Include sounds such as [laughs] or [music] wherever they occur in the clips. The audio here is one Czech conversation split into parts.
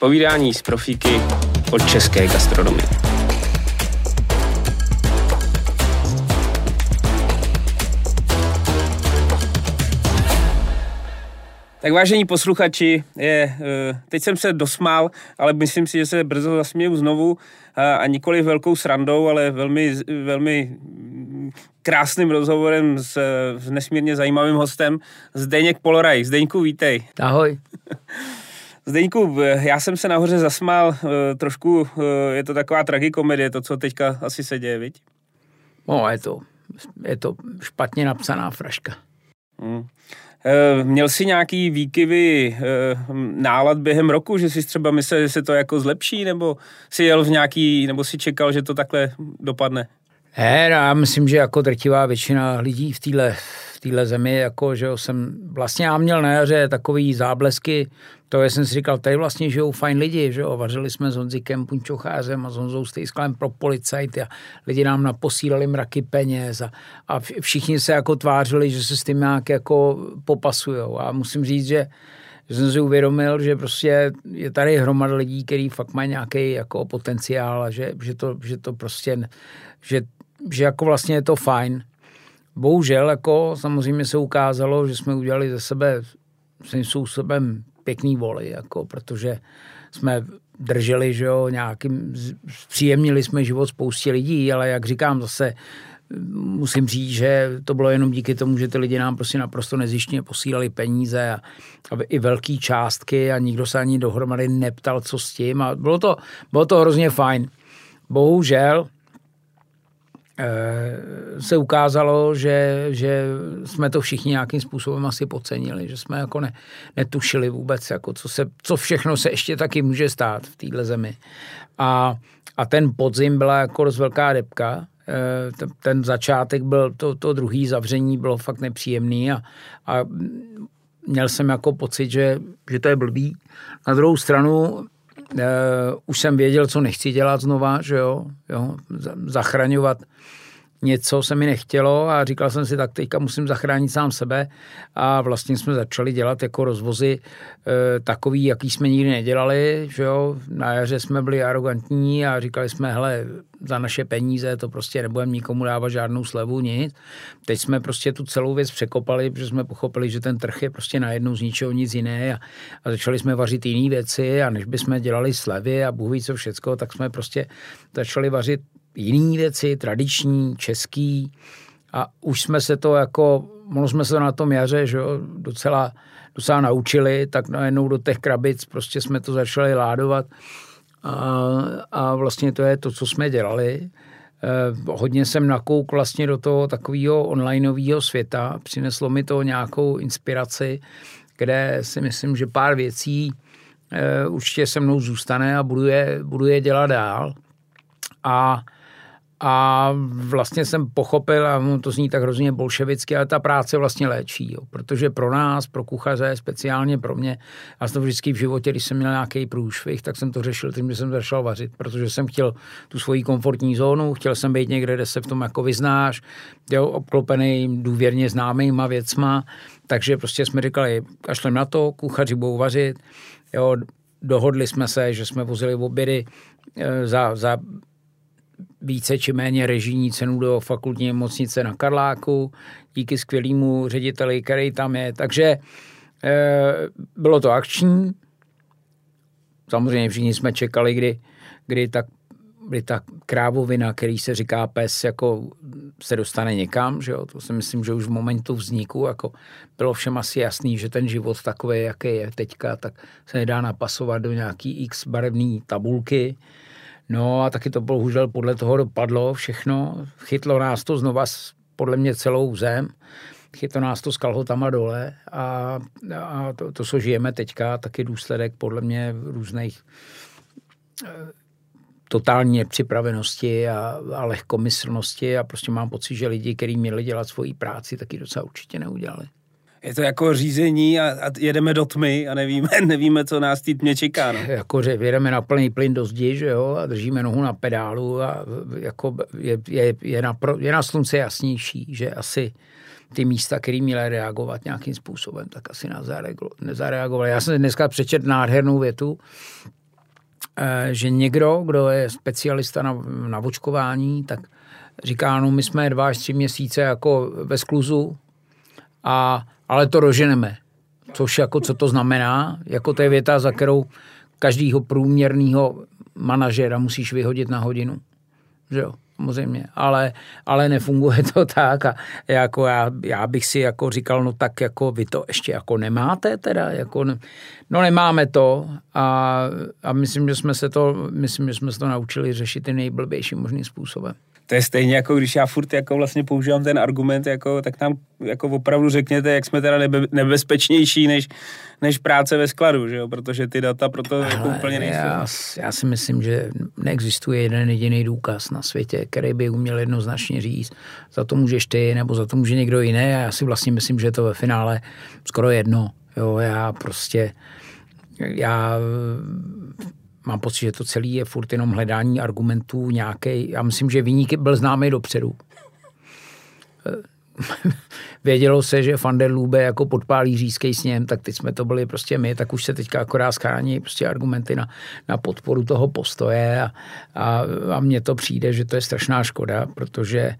Povídání z profíky od české gastronomie. Tak vážení posluchači, je, eh, teď jsem se dosmál, ale myslím si, že se brzo zasměju znovu a nikoli velkou srandou, ale velmi, velmi krásným rozhovorem s, s nesmírně zajímavým hostem Zdeněk Poloraj. Zdeňku, vítej. Ahoj. [laughs] Zdeňku, já jsem se nahoře zasmál, eh, trošku eh, je to taková tragikomedie, to, co teďka asi se děje, viď? No, je to, je to špatně napsaná fraška. Hmm. Měl jsi nějaký výkyvy nálad během roku, že jsi třeba myslel, že se to jako zlepší, nebo si jel v nějaký, nebo si čekal, že to takhle dopadne? Ne, já myslím, že jako drtivá většina lidí v téhle téhle zemi, jako, že jsem vlastně já měl na jaře takový záblesky, to jsem si říkal, tady vlastně žijou fajn lidi, že jo, vařili jsme s Honzikem Punčochářem a s Honzou Stejskalem pro policajt a lidi nám naposílali mraky peněz a, a všichni se jako tvářili, že se s tím nějak jako popasujou a musím říct, že že jsem si uvědomil, že prostě je tady hromada lidí, který fakt mají nějaký jako potenciál a že, že, to, že to prostě, že, že jako vlastně je to fajn. Bohužel jako samozřejmě se ukázalo, že jsme udělali ze sebe svým způsobem pěkný voli, jako, protože jsme drželi, že jo, nějakým, příjemnili jsme život spoustě lidí, ale jak říkám zase, musím říct, že to bylo jenom díky tomu, že ty lidi nám prostě naprosto nezjištně posílali peníze a, a i velké částky a nikdo se ani dohromady neptal, co s tím a bylo to, bylo to hrozně fajn. Bohužel se ukázalo, že, že jsme to všichni nějakým způsobem asi podcenili, že jsme jako ne, netušili vůbec, jako co, se, co všechno se ještě taky může stát v téhle zemi. A, a ten podzim byla jako dost velká depka, eh, ten začátek byl, to, to druhý zavření bylo fakt nepříjemný a, a měl jsem jako pocit, že, že to je blbý. Na druhou stranu Uh, už jsem věděl, co nechci dělat znova, že jo, jo zachraňovat něco se mi nechtělo a říkal jsem si, tak teďka musím zachránit sám sebe a vlastně jsme začali dělat jako rozvozy e, takový, jaký jsme nikdy nedělali, že jo, na jaře jsme byli arrogantní a říkali jsme, hele, za naše peníze to prostě nebudeme nikomu dávat žádnou slevu, nic. Teď jsme prostě tu celou věc překopali, protože jsme pochopili, že ten trh je prostě najednou z ničeho nic jiné a, a začali jsme vařit jiné věci a než bychom dělali slevy a bůh ví co všecko, tak jsme prostě začali vařit jiné věci, tradiční, český a už jsme se to jako, mohli jsme se na tom jaře, že jo, docela, docela naučili, tak najednou do těch krabic prostě jsme to začali ládovat a, a vlastně to je to, co jsme dělali. Eh, hodně jsem nakouk vlastně do toho takového onlineového světa. Přineslo mi to nějakou inspiraci, kde si myslím, že pár věcí eh, určitě se mnou zůstane a budu je, budu je dělat dál. A a vlastně jsem pochopil, a to zní tak hrozně bolševicky, ale ta práce vlastně léčí, jo. protože pro nás, pro kuchaře, speciálně pro mě, jsem to vždycky v životě, když jsem měl nějaký průšvih, tak jsem to řešil tím, že jsem začal vařit, protože jsem chtěl tu svoji komfortní zónu, chtěl jsem být někde, kde se v tom jako vyznáš, jo, obklopený důvěrně známýma věcma, takže prostě jsme říkali, kašlem na to, kuchaři budou vařit, jo, dohodli jsme se, že jsme vozili obědy eh, za, za více či méně režijní cenu do fakultní nemocnice na Karláku, díky skvělému řediteli, který tam je. Takže e, bylo to akční. Samozřejmě všichni jsme čekali, kdy, kdy tak kdy ta krávovina, který se říká pes, jako se dostane někam, že jo? to si myslím, že už v momentu vzniku jako bylo všem asi jasný, že ten život takový, jaký je teďka, tak se nedá napasovat do nějaký x barevné tabulky, No a taky to bohužel podle toho dopadlo všechno. Chytlo nás to znova podle mě celou zem. Chytlo nás to s kalhotama dole a, a to, to, co žijeme teďka, taky důsledek podle mě různých eh, totální nepřipravenosti a, a lehkomyslnosti a prostě mám pocit, že lidi, kteří měli dělat svoji práci, taky docela určitě neudělali je to jako řízení a, a jedeme do tmy a nevíme, [laughs] nevíme, co nás tý tmě čeká. No. Jako, že jedeme na plný plyn do zdi, že jo, a držíme nohu na pedálu a jako je, je, je, na, je na slunce jasnější, že asi ty místa, které měly reagovat nějakým způsobem, tak asi nezareagovali. Já jsem dneska přečet nádhernou větu eh, že někdo, kdo je specialista na, na očkování, tak říká, no my jsme dva až tři měsíce jako ve skluzu, a, ale to doženeme. Což jako, co to znamená? Jako to je věta, za kterou každýho průměrného manažera musíš vyhodit na hodinu. Že jo? samozřejmě, ale, ale nefunguje to tak a jako já, já bych si jako říkal, no tak jako vy to ještě jako nemáte teda, jako ne, no nemáme to a, a myslím, že jsme se to, myslím, že jsme se to naučili řešit tím nejblbějším možným způsobem to je stejně jako když já furt jako vlastně používám ten argument, jako, tak nám jako opravdu řekněte, jak jsme teda nebe, nebezpečnější než, než práce ve skladu, že jo? protože ty data proto jako úplně nejsou. Já, já si myslím, že neexistuje jeden jediný důkaz na světě, který by uměl jednoznačně říct, za to můžeš ty, nebo za to může někdo jiný a já si vlastně myslím, že je to ve finále skoro jedno. Jo, já prostě já mám pocit, že to celé je furt jenom hledání argumentů nějaký. Já myslím, že Viník byl známý dopředu. [laughs] Vědělo se, že van der Lube jako podpálí řízkej sněm, tak teď jsme to byli prostě my, tak už se teďka akorát schání prostě argumenty na, na podporu toho postoje a, a, a mně to přijde, že to je strašná škoda, protože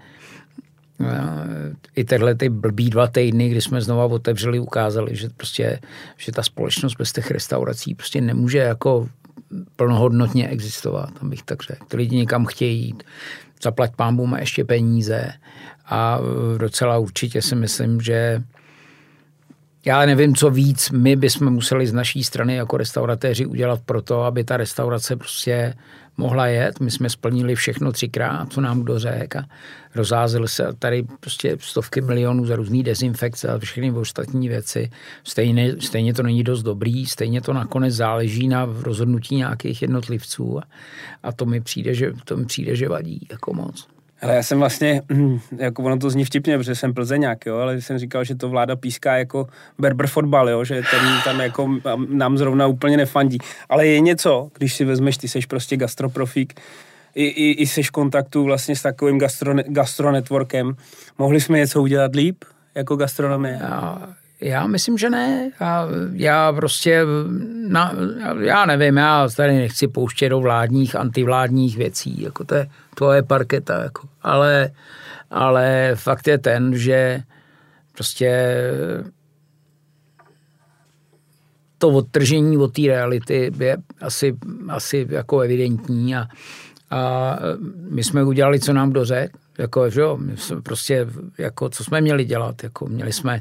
i tyhle ty blbý dva týdny, kdy jsme znova otevřeli, ukázali, že prostě, že ta společnost bez těch restaurací prostě nemůže jako plnohodnotně existovat, abych tak řekl. Ty lidi někam chtějí jít, zaplať pámbu má ještě peníze a docela určitě si myslím, že já nevím, co víc my bychom museli z naší strany jako restauratéři udělat pro to, aby ta restaurace prostě mohla jet. My jsme splnili všechno třikrát, co nám kdo řekl a rozházeli se tady prostě stovky milionů za různý dezinfekce a všechny ostatní věci. Stejně, stejně to není dost dobrý, stejně to nakonec záleží na rozhodnutí nějakých jednotlivců a, a to mi přijde, že, to mi přijde, že vadí jako moc. Ale já jsem vlastně, jako ono to zní vtipně, protože jsem Plzeňák, jo, ale jsem říkal, že to vláda píská jako berber fotbal, jo, že ten tam jako nám zrovna úplně nefandí. Ale je něco, když si vezmeš, ty seš prostě gastroprofík, i, i, i seš v kontaktu vlastně s takovým gastro, gastronetworkem. Mohli jsme něco udělat líp jako gastronomie? Já, já myslím, že ne. Já, já prostě, na, já nevím, já tady nechci pouštět do vládních, antivládních věcí, jako to je tvoje parketa, jako. ale, ale fakt je ten, že prostě to odtržení od té reality je asi, asi jako evidentní a, a my jsme udělali, co nám dořek, jako, že jo, my jsme prostě, jako, co jsme měli dělat, jako, měli jsme,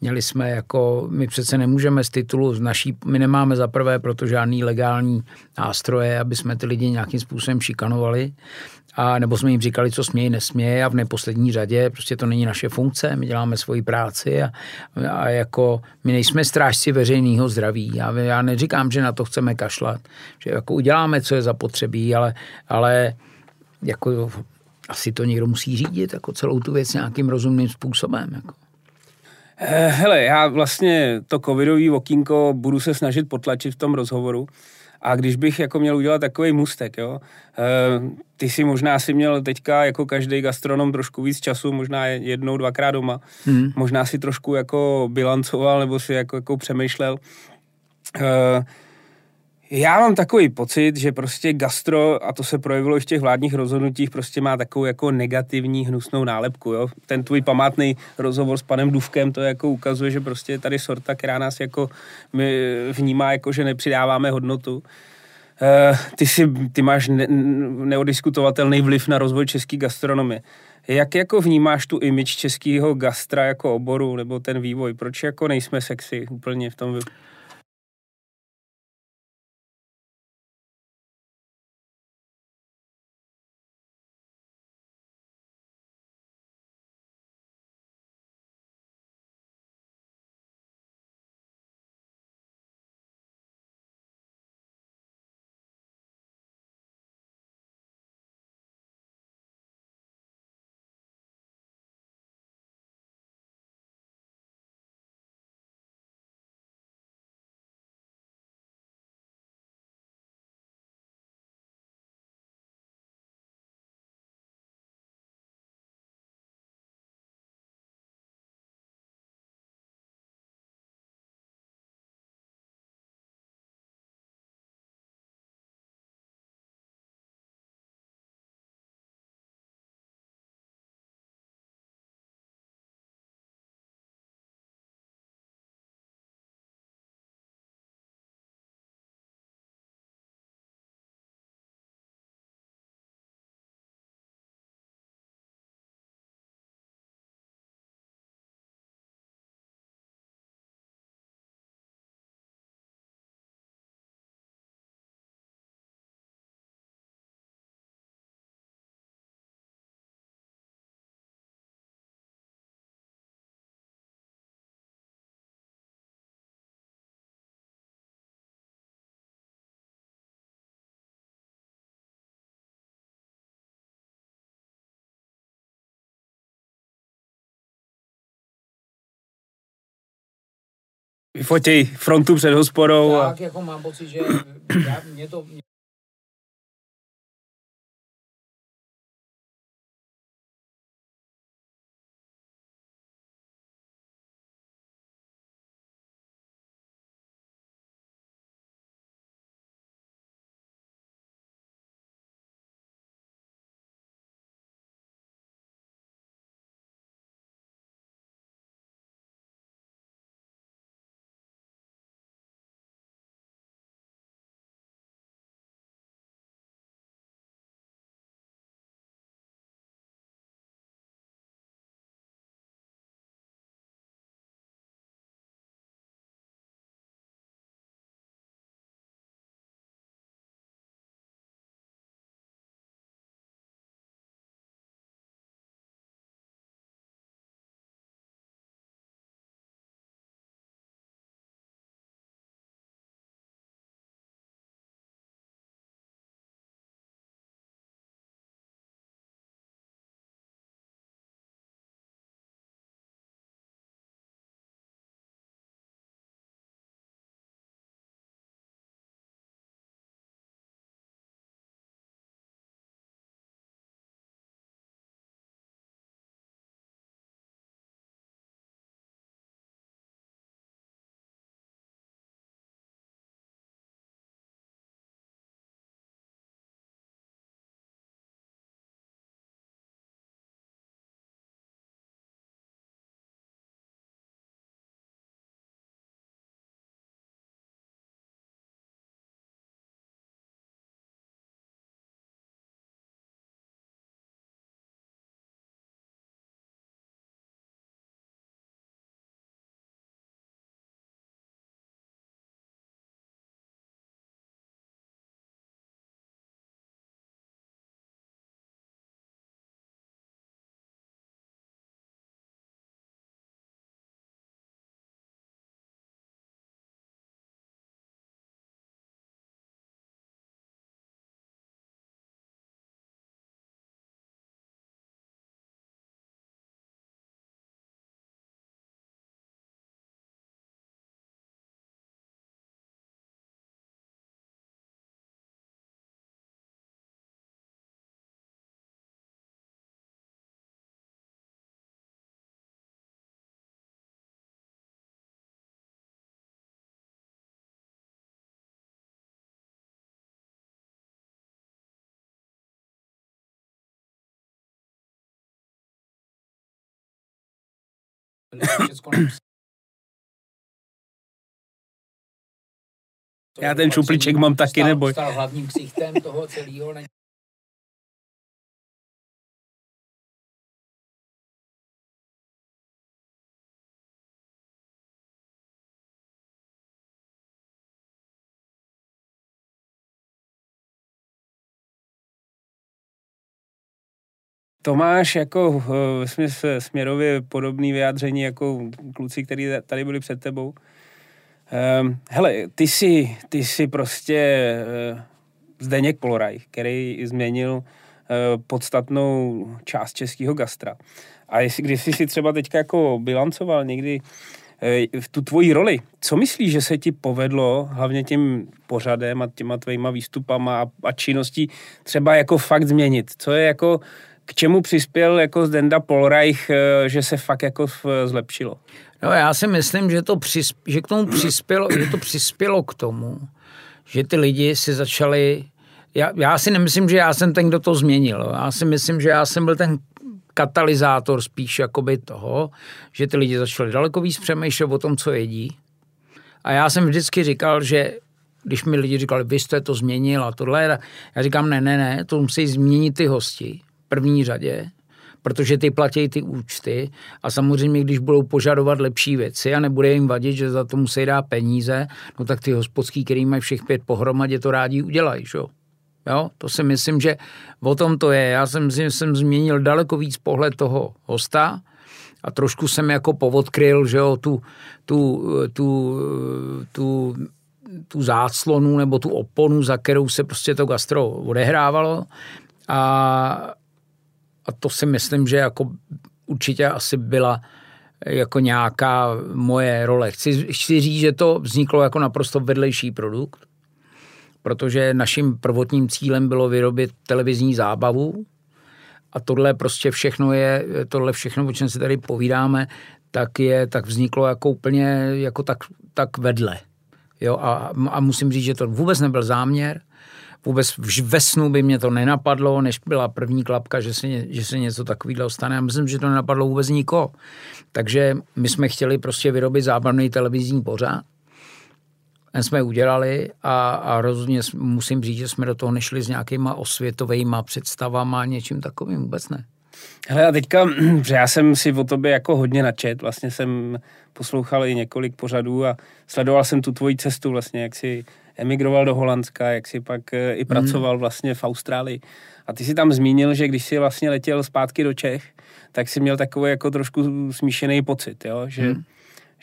měli jsme, jako, my přece nemůžeme z titulu, z naší, my nemáme za prvé proto žádný legální nástroje, aby jsme ty lidi nějakým způsobem šikanovali, a nebo jsme jim říkali, co smějí, nesmějí a v neposlední řadě prostě to není naše funkce, my děláme svoji práci a, a jako my nejsme strážci veřejného zdraví. Já, já neříkám, že na to chceme kašlat, že jako uděláme, co je zapotřebí, ale, ale jako asi to někdo musí řídit, jako celou tu věc nějakým rozumným způsobem. Jako. Eh, hele, já vlastně to covidový okýnko budu se snažit potlačit v tom rozhovoru. A když bych jako měl udělat takový mustek, jo, eh, ty si možná si měl teďka jako každý gastronom trošku víc času, možná jednou, dvakrát doma, hmm. možná si trošku jako bilancoval nebo si jako, jako přemýšlel, eh, já mám takový pocit, že prostě gastro, a to se projevilo i v těch vládních rozhodnutích, prostě má takovou jako negativní hnusnou nálepku. Jo? Ten tvůj památný rozhovor s panem Duvkem to jako ukazuje, že prostě je tady sorta, která nás jako my vnímá jako, že nepřidáváme hodnotu. Uh, ty, si, ty máš ne, neodiskutovatelný vliv na rozvoj české gastronomie. Jak jako vnímáš tu imič českého gastra jako oboru, nebo ten vývoj? Proč jako nejsme sexy úplně v tom? Vyfotěj frontu před hospodou. Tak, a... jako mám pocit, že já, mě to, Já ten šuplíček mám taky, neboj. Stal hlavním ksichtem toho celého. Tomáš jako uh, směrově podobný vyjádření jako kluci, kteří tady byli před tebou. Um, hele, ty jsi, ty jsi prostě uh, Zdeněk Poloraj, který změnil uh, podstatnou část českého gastra. A jestli, když jsi si třeba teďka jako bilancoval někdy v tu tvoji roli, co myslíš, že se ti povedlo hlavně tím pořadem a těma tvýma výstupama a, a činností třeba jako fakt změnit? Co je jako k čemu přispěl jako Zdenda Polreich, eh, že se fakt jako zlepšilo? No já si myslím, že, to přisp, že k tomu přispělo, že to přispělo k tomu, že ty lidi si začali já, já si nemyslím, že já jsem ten, kdo to změnil. Já si myslím, že já jsem byl ten katalyzátor spíš jakoby toho, že ty lidi začali daleko víc přemýšlet o tom, co jedí. A já jsem vždycky říkal, že když mi lidi říkali, vy jste to změnil a tohle, já říkám, ne, ne, ne, to musí změnit ty hosti první řadě, protože ty platí ty účty a samozřejmě, když budou požadovat lepší věci a nebude jim vadit, že za to musí dát peníze, no tak ty hospodský, který mají všech pět pohromadě, to rádi udělají, že? Jo, to si myslím, že o tom to je. Já jsem, jsem změnil daleko víc pohled toho hosta a trošku jsem jako povodkryl, že jo, tu, tu, tu, tu, tu záclonu nebo tu oponu, za kterou se prostě to gastro odehrávalo. A a to si myslím, že jako určitě asi byla jako nějaká moje role. Chci, chci říct, že to vzniklo jako naprosto vedlejší produkt, protože naším prvotním cílem bylo vyrobit televizní zábavu a tohle prostě všechno je, tohle všechno, o čem si tady povídáme, tak je, tak vzniklo jako úplně jako tak, tak vedle. Jo, a, a musím říct, že to vůbec nebyl záměr, vůbec ve snu by mě to nenapadlo, než byla první klapka, že se, že se něco takového stane. A myslím, že to nenapadlo vůbec nikoho. Takže my jsme chtěli prostě vyrobit zábavný televizní pořád. Ten jsme udělali a, a rozhodně musím říct, že jsme do toho nešli s nějakýma osvětovými představama, něčím takovým vůbec ne. Hele a teďka, [clears throat] že já jsem si o tobě jako hodně načet, vlastně jsem poslouchal i několik pořadů a sledoval jsem tu tvoji cestu vlastně, jak si emigroval do Holandska, jak si pak eh, i pracoval vlastně v Austrálii. A ty si tam zmínil, že když si vlastně letěl zpátky do Čech, tak si měl takový jako trošku smíšený pocit, jo? že hmm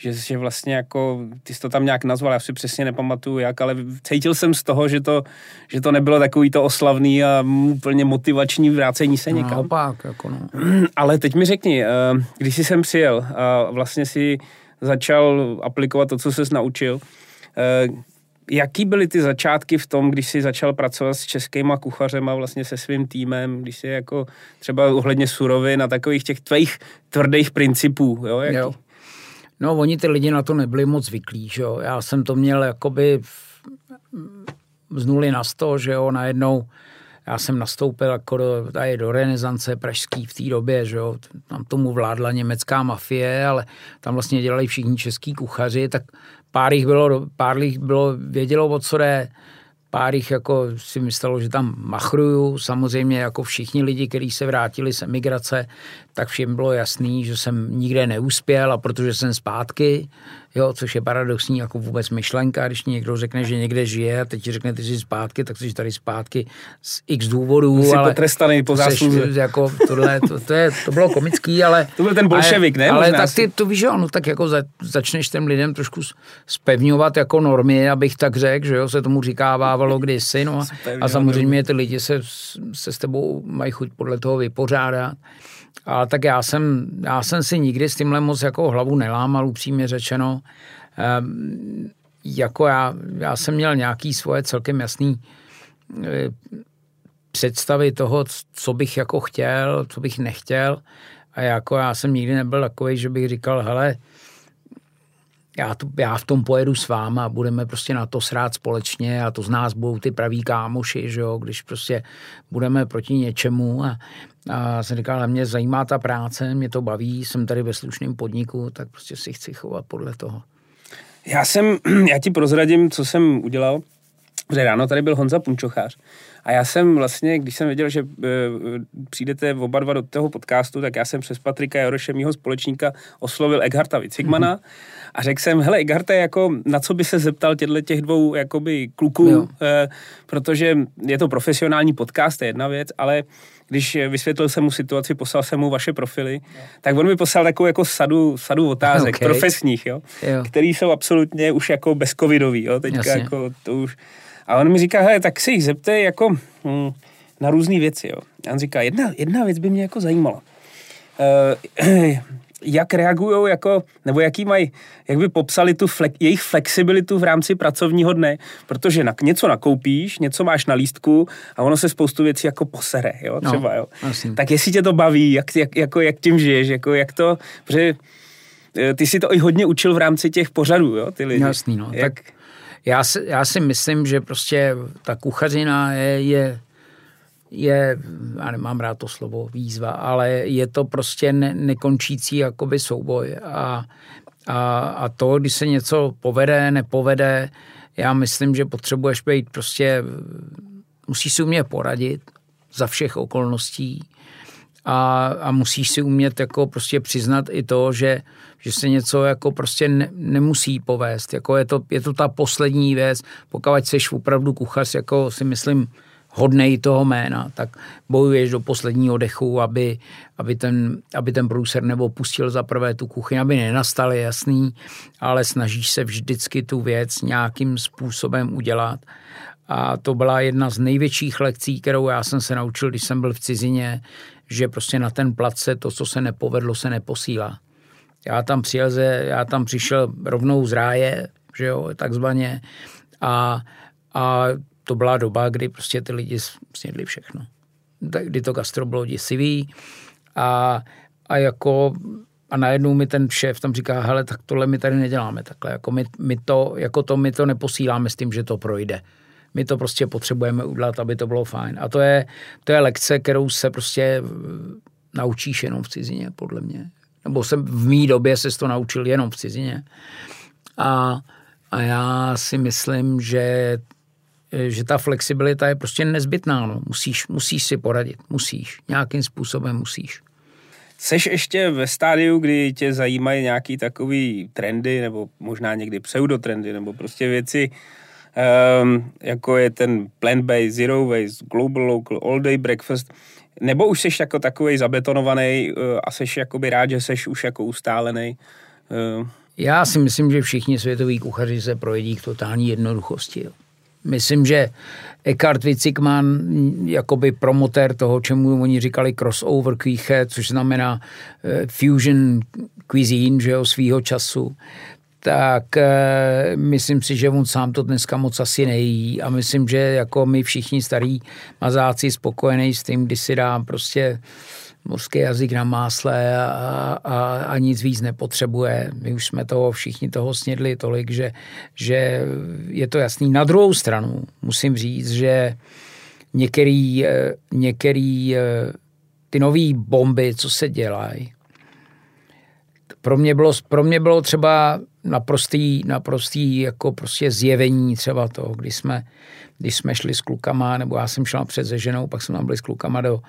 že, že vlastně jako, ty jsi to tam nějak nazval, já si přesně nepamatuju jak, ale cítil jsem z toho, že to, že to nebylo takový to oslavný a úplně motivační vrácení se někam. Naopak, jako no. [clears throat] Ale teď mi řekni, eh, když jsi sem přijel a vlastně si začal aplikovat to, co jsi naučil, eh, jaký byly ty začátky v tom, když jsi začal pracovat s českýma kuchařema vlastně se svým týmem, když jsi jako třeba ohledně surovin a takových těch tvých tvrdých principů, jo? Jaký? jo. No, oni ty lidi na to nebyli moc zvyklí, že jo. Já jsem to měl jakoby z nuly na sto, že jo, najednou já jsem nastoupil jako do, tady do renesance pražský v té době, že jo, tam tomu vládla německá mafie, ale tam vlastně dělali všichni český kuchaři, tak pár jich bylo, pár jich bylo, vědělo, o co jde, pár jich jako si myslelo, že tam machruju. Samozřejmě jako všichni lidi, kteří se vrátili z emigrace, tak všem bylo jasný, že jsem nikde neuspěl a protože jsem zpátky, jo, což je paradoxní jako vůbec myšlenka, když někdo řekne, že někde žije a teď ti řekne, ty jsi zpátky, tak jsi tady zpátky z x důvodů. Jsi ale potrestaný po zásluze. Jako tohle, to, to, je, to bylo komický, ale... [laughs] To byl ten bolševik, ne? Ale tak ty, to víš, že no, tak jako za, začneš těm lidem trošku spevňovat jako normy, abych tak řekl, že jo, se tomu říkávávalo kdysi, no a, a samozřejmě ty lidi se, se s tebou mají chuť podle toho vypořádat. A tak já jsem, já jsem si nikdy s tímhle moc jako hlavu nelámal, upřímně řečeno. Ehm, jako já, já jsem měl nějaký svoje celkem jasný e, představy toho, co bych jako chtěl, co bych nechtěl. A jako já jsem nikdy nebyl takový, že bych říkal, hele, já, to, já v tom pojedu s váma, budeme prostě na to srát společně a to z nás budou ty praví kámoši, že jo, když prostě budeme proti něčemu a, a jsem říkal, ale mě zajímá ta práce, mě to baví, jsem tady ve slušném podniku, tak prostě si chci chovat podle toho. Já jsem, [clears throat] já ti prozradím, co jsem udělal, že ráno tady byl Honza Punčochář a já jsem vlastně, když jsem věděl, že e, přijdete oba dva do toho podcastu, tak já jsem přes Patrika Jaroše, mýho společníka, oslovil Egharta Wicigmana mm-hmm a řekl jsem, hele Igarte, jako na co by se zeptal těchto těch dvou jakoby kluků, eh, protože je to profesionální podcast, to je jedna věc, ale když vysvětlil jsem mu situaci, poslal jsem mu vaše profily, jo. tak on mi poslal takovou jako sadu, sadu otázek okay. profesních, jo, jo. který jsou absolutně už jako bezcovidový, jo, teďka Jasně. jako to už. A on mi říká, hele, tak se jich zeptej jako hm, na různé věci, jo. A on říká, jedna, jedna věc by mě jako zajímala. Uh, [clears throat] jak reagují jako, nebo jaký mají, jak by popsali tu fle, jejich flexibilitu v rámci pracovního dne, protože na, něco nakoupíš, něco máš na lístku a ono se spoustu věcí jako posere, jo, no, třeba, no, jo. Asi. Tak jestli tě to baví, jak, jak, jako, jak tím žiješ, jako jak to, protože eh, ty si to i hodně učil v rámci těch pořadů, jo, ty lidi. Jasný, no, jak... tak já si, já si myslím, že prostě ta kuchařina je, je je, já nemám rád to slovo výzva, ale je to prostě ne, nekončící jakoby souboj a, a, a to, když se něco povede, nepovede, já myslím, že potřebuješ být prostě, musíš si umět poradit za všech okolností a, a musíš si umět jako prostě přiznat i to, že, že se něco jako prostě ne, nemusí povést. Jako je, to, je to ta poslední věc, pokud seš opravdu kuchař, jako si myslím, hodnej toho jména, tak bojuješ do posledního dechu, aby, aby, ten, aby ten průser nebo pustil za prvé tu kuchyň, aby nenastal jasný, ale snažíš se vždycky tu věc nějakým způsobem udělat. A to byla jedna z největších lekcí, kterou já jsem se naučil, když jsem byl v cizině, že prostě na ten place to, co se nepovedlo, se neposílá. Já tam přijel, já tam přišel rovnou z ráje, že jo, takzvaně. A, a to byla doba, kdy prostě ty lidi snědli všechno. Kdy to gastro bylo děsivý a, a jako a najednou mi ten šéf tam říká, hele, tak tohle my tady neděláme takhle, jako my, my to, jako to, my to neposíláme s tím, že to projde. My to prostě potřebujeme udělat, aby to bylo fajn. A to je, to je lekce, kterou se prostě naučíš jenom v cizině, podle mě. Nebo jsem v mý době se to naučil jenom v cizině. A, a já si myslím, že že ta flexibilita je prostě nezbytná. No. Musíš, musíš si poradit, musíš, nějakým způsobem musíš. Seš ještě ve stádiu, kdy tě zajímají nějaký takový trendy, nebo možná někdy pseudotrendy, nebo prostě věci, um, jako je ten plant-based, zero waste, global local, all day breakfast, nebo už seš jako takový zabetonovaný uh, a seš jakoby rád, že seš už jako ustálený? Uh. Já si myslím, že všichni světoví kuchaři se projedí k totální jednoduchosti. Jo. Myslím, že Eckhart Witzigman, jakoby promotér toho, čemu oni říkali crossover küche, což znamená eh, fusion cuisine, že jo, svýho času, tak e, myslím si, že on sám to dneska moc asi nejí. A myslím, že jako my všichni starí mazáci spokojený s tím, kdy si dá prostě mořský jazyk na másle a, a, a nic víc nepotřebuje. My už jsme toho všichni toho snědli tolik, že, že je to jasný. Na druhou stranu musím říct, že některý, eh, některý eh, ty nové bomby, co se dělají, pro mě bylo, pro mě bylo třeba naprostý, naprostý jako prostě zjevení třeba to, když jsme, když jsme šli s klukama, nebo já jsem šel před se ženou, pak jsme tam byli s klukama do,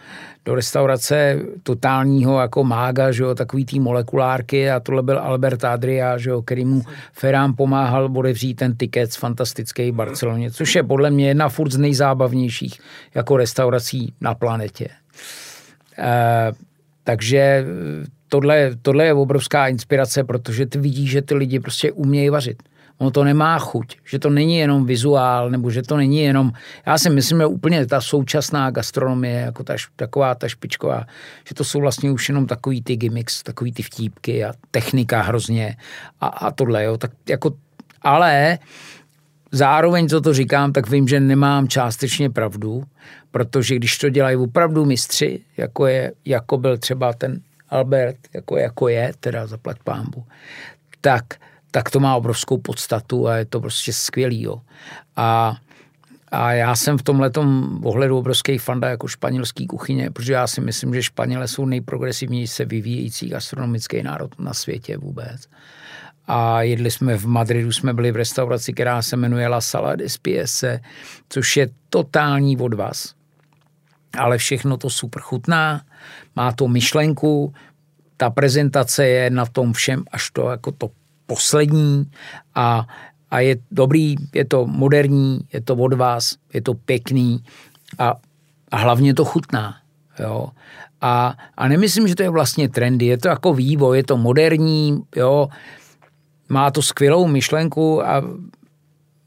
do restaurace totálního jako mága, že jo, takový tý molekulárky a tohle byl Albert Adria, že jo, který mu Ferán pomáhal odevřít ten tiket z fantastické Barceloně, což je podle mě jedna furt z nejzábavnějších jako restaurací na planetě. E, takže tohle, tohle je obrovská inspirace, protože ty vidíš, že ty lidi prostě umějí vařit. Ono to nemá chuť, že to není jenom vizuál, nebo že to není jenom, já si myslím, že úplně ta současná gastronomie, jako ta, taková ta špičková, že to jsou vlastně už jenom takový ty gimmicks, takový ty vtípky a technika hrozně a, a tohle, jo, tak jako, ale zároveň, co to říkám, tak vím, že nemám částečně pravdu, protože když to dělají opravdu mistři, jako, je, jako byl třeba ten Albert, jako, jako je, teda zaplať pámbu, tak, tak to má obrovskou podstatu a je to prostě skvělý. Jo. A, a já jsem v tomhle ohledu obrovský fanda jako španělský kuchyně, protože já si myslím, že Španělé jsou nejprogresivněji se vyvíjející gastronomický národ na světě vůbec. A jedli jsme v Madridu, jsme byli v restauraci, která se jmenuje La Sala de Spiese, což je totální odvaz. Ale všechno to super chutná má to myšlenku, ta prezentace je na tom všem až to jako to poslední a, a je dobrý, je to moderní, je to od vás, je to pěkný a, a hlavně to chutná. Jo. A, a nemyslím, že to je vlastně trendy, je to jako vývoj, je to moderní, jo, má to skvělou myšlenku a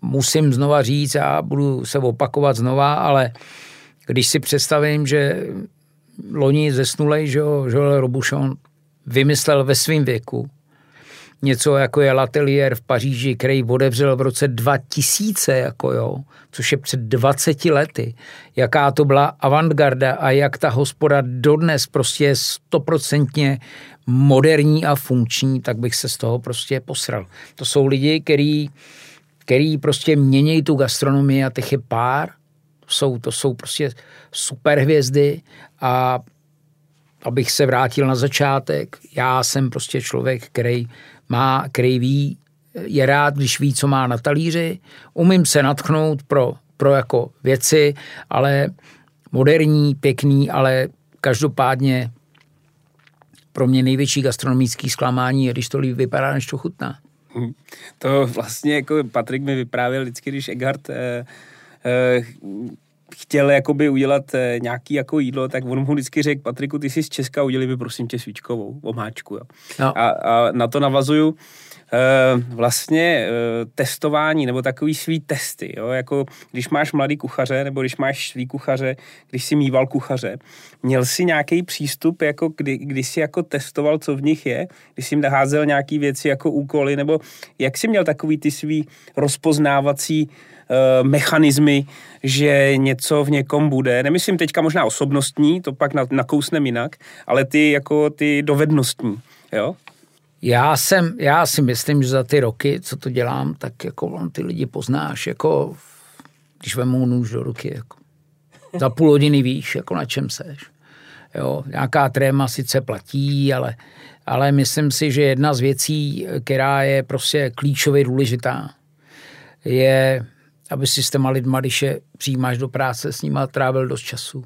musím znova říct a budu se opakovat znova, ale když si představím, že loni zesnulej, že jo, Joel Robuchon vymyslel ve svém věku něco jako je Latelier v Paříži, který otevřel v roce 2000, jako jo, což je před 20 lety. Jaká to byla avantgarda a jak ta hospoda dodnes prostě je stoprocentně moderní a funkční, tak bych se z toho prostě posral. To jsou lidi, který, který prostě mění tu gastronomii a těch je pár – jsou, to jsou prostě super hvězdy a abych se vrátil na začátek, já jsem prostě člověk, který má, který ví, je rád, když ví, co má na talíři, umím se natchnout pro, pro jako věci, ale moderní, pěkný, ale každopádně pro mě největší gastronomický zklamání je, když to líp vypadá, než to chutná. Hm. To vlastně jako Patrik mi vyprávěl vždycky, když Eggard eh, Eh, chtěl jakoby udělat eh, nějaký jako jídlo, tak on mu vždycky řekl, Patriku, ty jsi z Česka, udělali by prosím tě svíčkovou omáčku. Jo. No. A, a, na to navazuju e, vlastně testování nebo takový svý testy. Jo? Jako když máš mladý kuchaře nebo když máš svý kuchaře, když si mýval kuchaře, měl si nějaký přístup, jako kdy, kdy jsi jako testoval, co v nich je, když jsi jim házel nějaký věci jako úkoly, nebo jak jsi měl takový ty svý rozpoznávací uh, mechanismy, že něco v někom bude. Nemyslím teďka možná osobnostní, to pak nakousnem jinak, ale ty jako ty dovednostní, jo? Já jsem, já si myslím, že za ty roky, co to dělám, tak jako on ty lidi poznáš, jako když vemu nůž do ruky, jako. Za půl hodiny víš, jako na čem seš. Jo, nějaká tréma sice platí, ale, ale myslím si, že jedna z věcí, která je prostě klíčově důležitá, je, aby si s těma lidma, když je přijímáš do práce, s nima trávil dost času.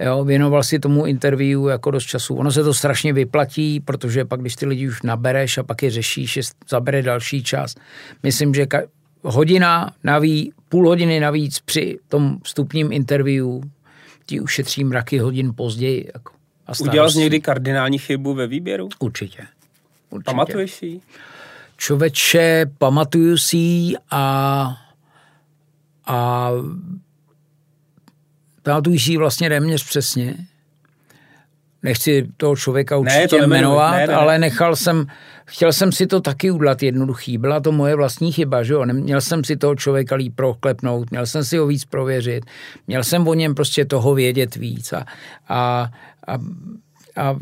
Jo, věnoval si tomu interview jako dost času. Ono se to strašně vyplatí, protože pak, když ty lidi už nabereš a pak je řešíš, je zabere další čas. Myslím, že hodina navíc, půl hodiny navíc při tom vstupním interview ti ušetří mraky hodin později. Jako, a Udělal jsi někdy kardinální chybu ve výběru? Určitě. Určitě. Pamatuješ si Člověče, pamatuju si a, a pamatuju si vlastně téměř přesně. Nechci toho člověka určitě ne, jmenovat, ne, ne, ale nechal jsem, chtěl jsem si to taky udělat jednoduchý. Byla to moje vlastní chyba, že jo? Měl jsem si toho člověka líp proklepnout, měl jsem si ho víc prověřit, měl jsem o něm prostě toho vědět víc a, a, a, a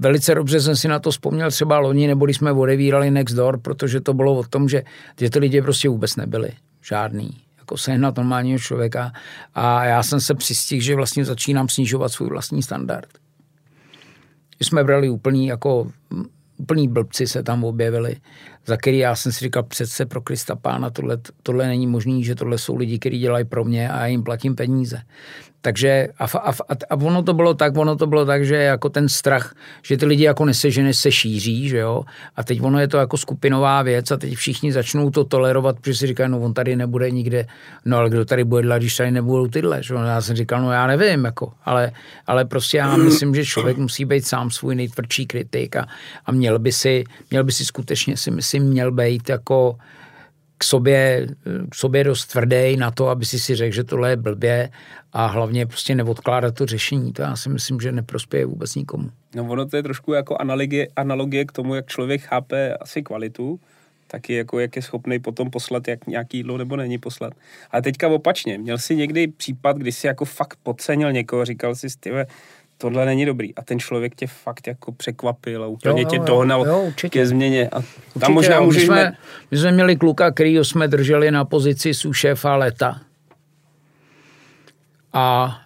Velice dobře jsem si na to vzpomněl třeba loni, nebo když jsme odevírali Nextdoor, protože to bylo o tom, že, že ty lidi prostě vůbec nebyli žádný jako sehnat normálního člověka a já jsem se přistihl, že vlastně začínám snižovat svůj vlastní standard. Jsme brali úplný jako úplný blbci se tam objevili, za který já jsem si říkal přece pro Krista pána, tohle, tohle není možný, že tohle jsou lidi, kteří dělají pro mě a já jim platím peníze. Takže a, a, a, ono to bylo tak, ono to bylo tak, že jako ten strach, že ty lidi jako nesežene se šíří, že jo, a teď ono je to jako skupinová věc a teď všichni začnou to tolerovat, protože si říkají, no on tady nebude nikde, no ale kdo tady bude dělat, když tady nebudou tyhle, že jo? já jsem říkal, no já nevím, jako, ale, ale prostě já myslím, že člověk musí být sám svůj nejtvrdší kritik a, a měl by si, měl by si skutečně si myslím, měl být jako k sobě, k sobě dost tvrdý na to, aby si si řekl, že tohle je blbě a hlavně prostě neodkládat to řešení. To já si myslím, že neprospěje vůbec nikomu. No ono to je trošku jako analogie, analogie k tomu, jak člověk chápe asi kvalitu, taky jako jak je schopný potom poslat jak nějaký jídlo nebo není poslat. Ale teďka opačně, měl jsi někdy případ, kdy jsi jako fakt podcenil někoho, říkal si, tyve, tohle není dobrý. A ten člověk tě fakt jako překvapil a úplně jo, tě dohnal jo, ke změně. A tam určitě, možná jo. můžeme... My jsme, my jsme měli kluka, který jsme drželi na pozici sušéfa leta. A,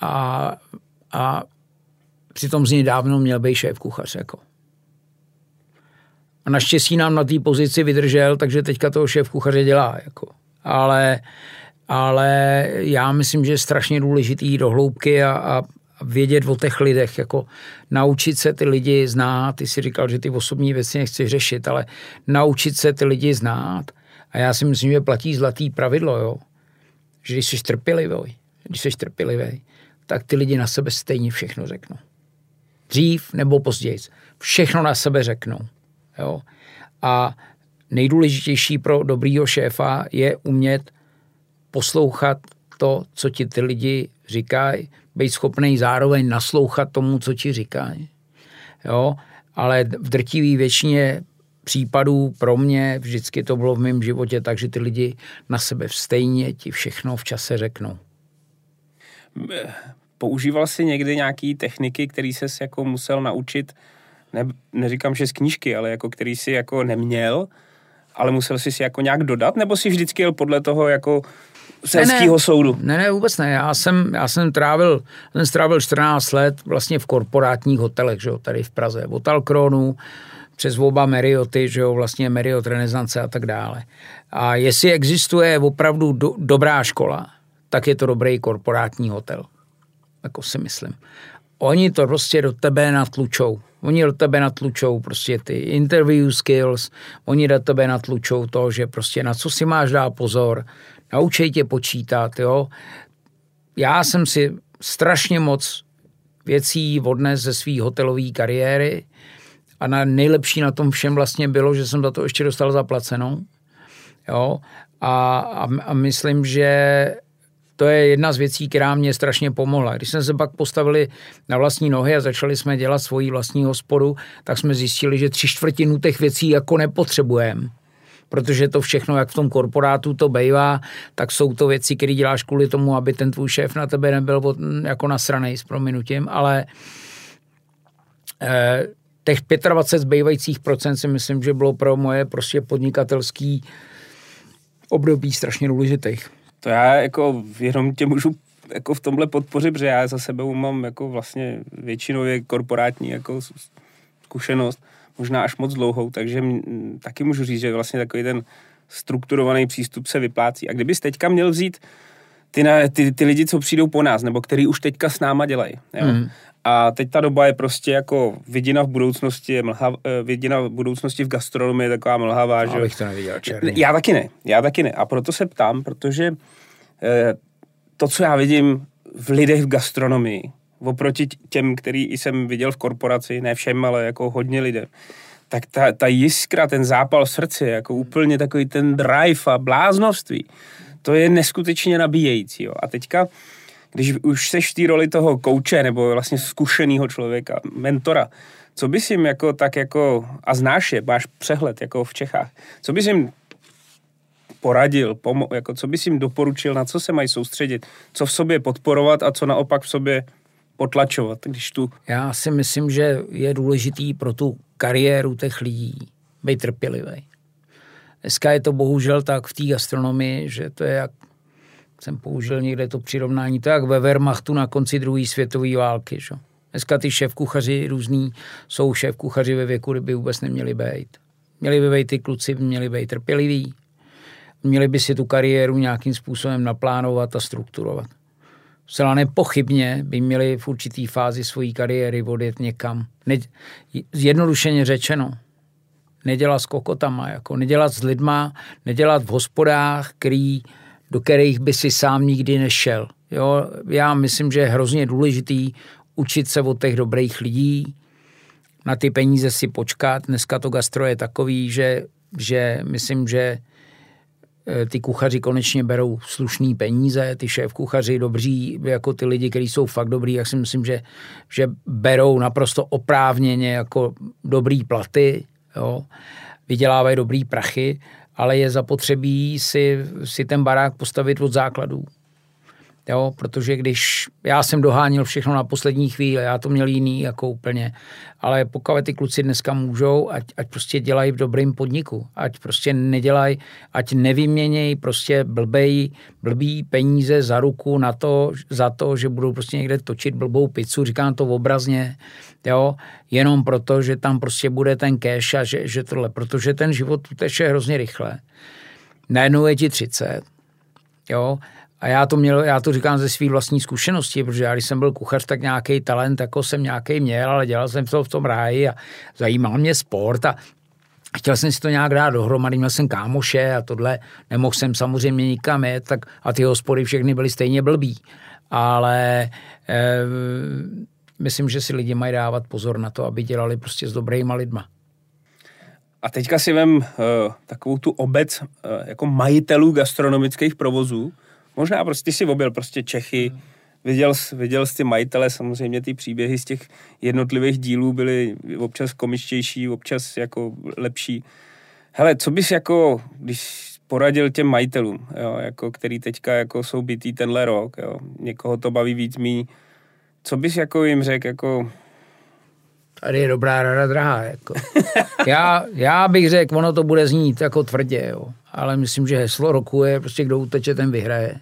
a, a přitom z něj dávno měl být šéf kuchař. Jako. A naštěstí nám na té pozici vydržel, takže teďka toho šéf kuchaře dělá. Jako. Ale ale já myslím, že je strašně důležitý jít do hloubky a, a vědět o těch lidech, jako naučit se ty lidi znát. Ty si říkal, že ty osobní věci nechci řešit, ale naučit se ty lidi znát. A já si myslím, že platí zlatý pravidlo, jo? že když jsi trpělivý, když jsi trpělivý, tak ty lidi na sebe stejně všechno řeknou. Dřív nebo později. Všechno na sebe řeknou. Jo? A nejdůležitější pro dobrýho šéfa je umět poslouchat to, co ti ty lidi říkají, být schopný zároveň naslouchat tomu, co ti říkají. Jo? Ale v drtivý většině případů pro mě vždycky to bylo v mém životě tak, že ty lidi na sebe stejně ti všechno v čase řeknou. Používal jsi někdy nějaký techniky, který ses jako musel naučit, ne, neříkám, že z knížky, ale jako který si jako neměl, ale musel jsi si jako nějak dodat, nebo si vždycky jel podle toho jako selského ne, soudu? Ne, ne, vůbec ne. Já jsem, já jsem trávil, jsem strávil 14 let vlastně v korporátních hotelech, že jo, tady v Praze. Od Alkronu, přes oba Marrioty, že jo, vlastně Marriott Renesance a tak dále. A jestli existuje opravdu do, dobrá škola, tak je to dobrý korporátní hotel. Jako si myslím. Oni to prostě do tebe natlučou. Oni do tebe natlučou prostě ty interview skills, oni do tebe natlučou to, že prostě na co si máš dát pozor, naučej tě počítat, jo. Já jsem si strašně moc věcí odnes ze své hotelové kariéry a na nejlepší na tom všem vlastně bylo, že jsem za to ještě dostal zaplacenou. Jo? A, a, a myslím, že to je jedna z věcí, která mě strašně pomohla. Když jsme se pak postavili na vlastní nohy a začali jsme dělat svoji vlastní hospodu, tak jsme zjistili, že tři čtvrtinu těch věcí jako nepotřebujeme protože to všechno, jak v tom korporátu to bývá, tak jsou to věci, které děláš kvůli tomu, aby ten tvůj šéf na tebe nebyl jako nasranej s prominutím, ale eh, těch 25 zbývajících procent si myslím, že bylo pro moje prostě podnikatelský období strašně důležitých. To já jako jenom tě můžu jako v tomhle podpořit, protože já za sebou mám jako vlastně většinově korporátní jako zkušenost možná až moc dlouhou, takže taky můžu říct, že vlastně takový ten strukturovaný přístup se vyplácí. A kdybys teďka měl vzít ty, ty, ty lidi, co přijdou po nás, nebo který už teďka s náma dělají. Jo? Mm. A teď ta doba je prostě jako vidina v budoucnosti, je mlha, eh, vidina v budoucnosti v gastronomii je taková mlhavá, že... Abych to neviděl černý. Já taky ne, já taky ne. A proto se ptám, protože eh, to, co já vidím v lidech v gastronomii, oproti těm, který jsem viděl v korporaci, ne všem, ale jako hodně lidem, tak ta, ta jiskra, ten zápal v srdci, jako úplně takový ten drive a bláznovství, to je neskutečně nabíjející. Jo. A teďka, když už seš v té roli toho kouče nebo vlastně zkušeného člověka, mentora, co bys jim jako tak jako, a znáš je, máš přehled jako v Čechách, co bys jim poradil, pomo- jako co bys jim doporučil, na co se mají soustředit, co v sobě podporovat a co naopak v sobě potlačovat, když tu... Já si myslím, že je důležitý pro tu kariéru těch lidí být trpělivý. Dneska je to bohužel tak v té gastronomii, že to je jak jsem použil někde to přirovnání, to jak ve Wehrmachtu na konci druhé světové války. Že? Dneska ty šéf-kuchaři různý jsou šéf-kuchaři ve věku, kdyby vůbec neměli být. Měli by být ty kluci, měli být trpěliví, měli by si tu kariéru nějakým způsobem naplánovat a strukturovat zcela nepochybně by měli v určitý fázi své kariéry odjet někam. Ne, zjednodušeně řečeno, nedělat s kokotama, jako nedělat s lidma, nedělat v hospodách, který, do kterých by si sám nikdy nešel. Jo, já myslím, že je hrozně důležitý učit se od těch dobrých lidí, na ty peníze si počkat. Dneska to gastro je takový, že, že myslím, že ty kuchaři konečně berou slušný peníze, ty šéf kuchaři dobří, jako ty lidi, kteří jsou fakt dobrý, jak si myslím, že, že berou naprosto oprávněně jako dobrý platy, jo, vydělávají dobrý prachy, ale je zapotřebí si, si ten barák postavit od základů. Jo, protože když já jsem doháněl všechno na poslední chvíli, já to měl jiný jako úplně, ale pokud ty kluci dneska můžou, ať, ať prostě dělají v dobrém podniku, ať prostě nedělají, ať nevyměnějí prostě blbej, blbý peníze za ruku na to, za to, že budou prostě někde točit blbou pizzu, říkám to obrazně, jo, jenom proto, že tam prostě bude ten cash a že, že tohle, protože ten život teče hrozně rychle. Najednou je ti 30, jo, a já to, měl, já to říkám ze své vlastní zkušenosti, protože já, když jsem byl kuchař, tak nějaký talent jako jsem nějaký měl, ale dělal jsem to v tom ráji a zajímal mě sport a chtěl jsem si to nějak dát dohromady, měl jsem kámoše a tohle, nemohl jsem samozřejmě nikam jet, tak a ty hospody všechny byly stejně blbý. Ale e, myslím, že si lidi mají dávat pozor na to, aby dělali prostě s dobrýma lidma. A teďka si vem uh, takovou tu obec uh, jako majitelů gastronomických provozů, Možná prostě si objel prostě Čechy, hmm. viděl, viděl jsi ty majitele, samozřejmě ty příběhy z těch jednotlivých dílů byly občas komičtější, občas jako lepší. Hele, co bys jako, když poradil těm majitelům, jo, jako, který teďka jako jsou bytý tenhle rok, jo, někoho to baví víc mý, co bys jako jim řekl, jako Tady je dobrá rada drahá. Jako. [laughs] Já, já bych řekl, ono to bude znít jako tvrdě, jo. ale myslím, že heslo roku je prostě kdo uteče, ten vyhraje.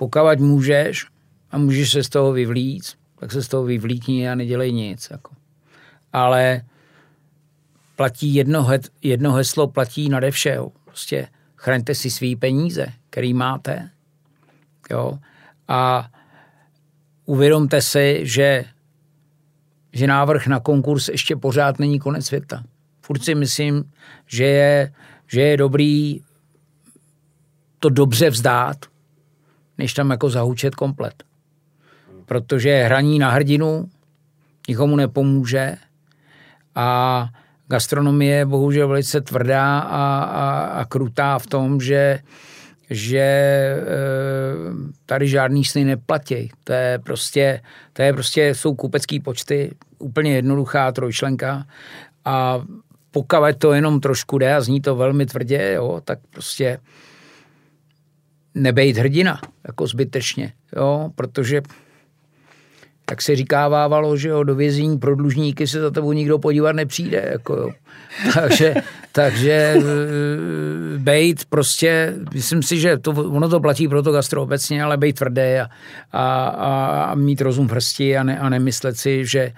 Pokud můžeš a můžeš se z toho vyvlít, tak se z toho vyvlíkni a nedělej nic. Jako. Ale platí jedno, jedno heslo, platí nade vše. Jo. Prostě chraňte si svý peníze, který máte. Jo. A uvědomte si, že, že návrh na konkurs ještě pořád není konec světa. Furt si myslím, že je, že je dobrý to dobře vzdát, než tam jako zahučet komplet. Protože hraní na hrdinu nikomu nepomůže a gastronomie je bohužel velice tvrdá a, a, a krutá v tom, že že e, tady žádný sny neplatí. To je prostě, to je prostě, jsou kupecký počty, úplně jednoduchá trojčlenka a pokud to jenom trošku jde a zní to velmi tvrdě, jo, tak prostě nebejt hrdina, jako zbytečně, jo, protože tak se říkávávalo, že jo, do vězení pro dlužníky se za tebou nikdo podívat nepřijde. Jako jo. [laughs] takže, takže e, bejt prostě, myslím si, že to, ono to platí pro to gastro obecně, ale bejt tvrdý a, a, a mít rozum v hrsti a, ne, a nemyslet si, že e,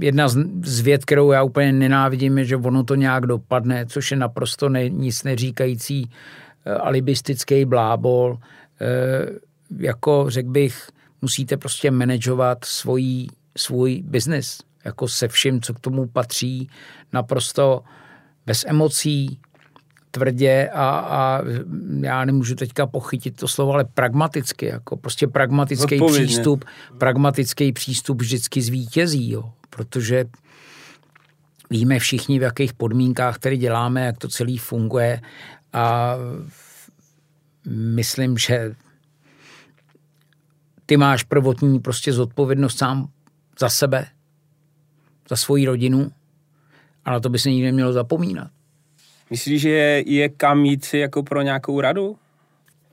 jedna z, z věd, kterou já úplně nenávidím, je, že ono to nějak dopadne, což je naprosto ne, nic neříkající alibistický blábol. Jako řekl bych, musíte prostě manažovat svojí, svůj biznis, jako se vším, co k tomu patří, naprosto bez emocí, tvrdě a, a já nemůžu teďka pochytit to slovo, ale pragmaticky, jako prostě pragmatický Odpovědně. přístup, pragmatický přístup vždycky zvítězí, jo, protože víme všichni, v jakých podmínkách tady děláme, jak to celý funguje a myslím, že ty máš prvotní prostě zodpovědnost sám za sebe, za svoji rodinu a na to by se nikdy nemělo zapomínat. Myslíš, že je, je kam jít si jako pro nějakou radu?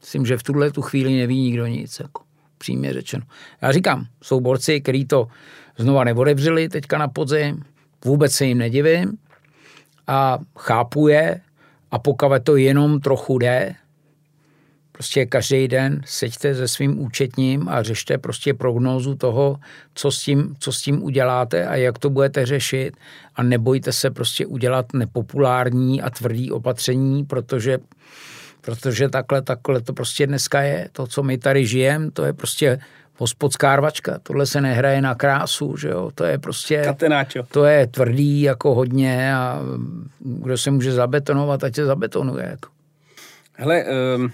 Myslím, že v tuhle tu chvíli neví nikdo nic, jako přímě řečeno. Já říkám, jsou borci, kteří to znova neodevřeli teďka na podzim, vůbec se jim nedivím a chápu je a pokud to jenom trochu jde, Prostě každý den seďte se svým účetním a řešte prostě prognózu toho, co s, tím, co s tím uděláte a jak to budete řešit a nebojte se prostě udělat nepopulární a tvrdý opatření, protože protože takhle, takhle to prostě dneska je. To, co my tady žijeme, to je prostě hospodská rvačka. Tohle se nehraje na krásu, že jo. To je prostě... Katenáčo. To je tvrdý jako hodně a kdo se může zabetonovat, ať se zabetonuje. Jako. Hele, um,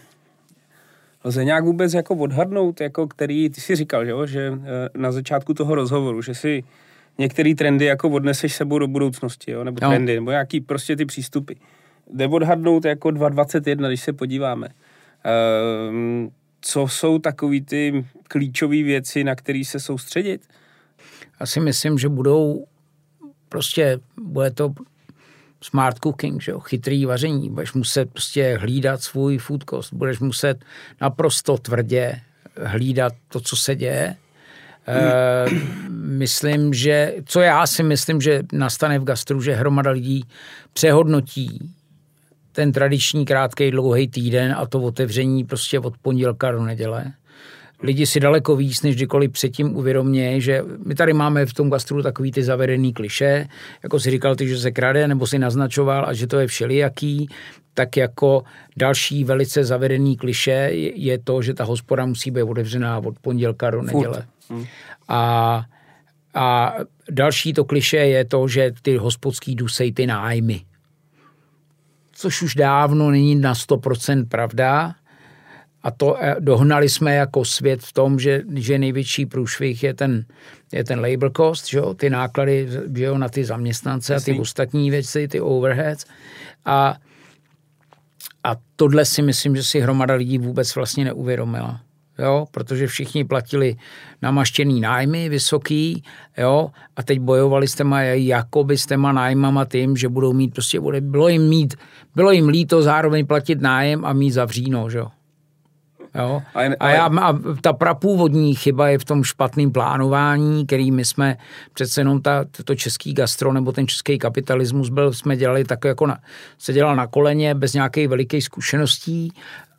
Lze nějak vůbec jako odhadnout, jako který, ty si říkal, že, jo, že eh, na začátku toho rozhovoru, že si některé trendy jako odneseš sebou do budoucnosti, jo, nebo no. trendy, nebo nějaký prostě ty přístupy. Jde odhadnout jako 2.21, když se podíváme. Ehm, co jsou takový ty klíčové věci, na které se soustředit? Já si myslím, že budou prostě, bude to smart cooking, že jo, chytrý vaření. Budeš muset prostě hlídat svůj food cost, budeš muset naprosto tvrdě hlídat to, co se děje. E, myslím, že, co já si myslím, že nastane v gastru, že hromada lidí přehodnotí ten tradiční krátký dlouhý týden a to otevření prostě od pondělka do neděle lidi si daleko víc než kdykoliv předtím uvědomějí, že my tady máme v tom gastru takový ty zavedený kliše, jako si říkal ty, že se krade, nebo si naznačoval a že to je všelijaký, tak jako další velice zavedený kliše je to, že ta hospoda musí být otevřená od pondělka do neděle. Hmm. A, a další to kliše je to, že ty hospodský dusej ty nájmy. Což už dávno není na 100% pravda, a to eh, dohnali jsme jako svět v tom, že, že největší průšvih je ten, je ten labor cost, že jo? ty náklady že jo, na ty zaměstnance a ty ostatní věci, ty overheads. A, a tohle si myslím, že si hromada lidí vůbec vlastně neuvědomila. Jo, protože všichni platili namaštěný nájmy vysoký, jo, a teď bojovali s těma, jako by s těma nájmama tím, že budou mít prostě, bylo jim mít, bylo jim líto zároveň platit nájem a mít zavříno, že jo. Jo? A, já, a ta prapůvodní chyba je v tom špatném plánování, který my jsme přece jenom ta, to český gastro nebo ten český kapitalismus byl, jsme dělali tak jako na, se dělal na koleně bez nějaké veliké zkušeností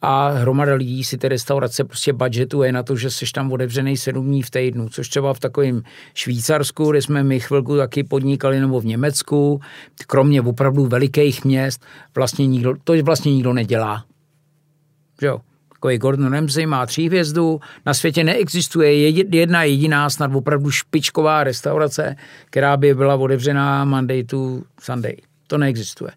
a hromada lidí si ty restaurace prostě budgetuje na to, že jsi tam otevřený sedm dní v týdnu, což třeba v takovém Švýcarsku, kde jsme my chvilku taky podnikali, nebo v Německu, kromě opravdu velikých měst, vlastně nikdo, to vlastně nikdo nedělá. Jo? takový Gordon Ramsay má tří hvězdu, na světě neexistuje jedna jediná snad opravdu špičková restaurace, která by byla otevřená Monday to Sunday. To neexistuje.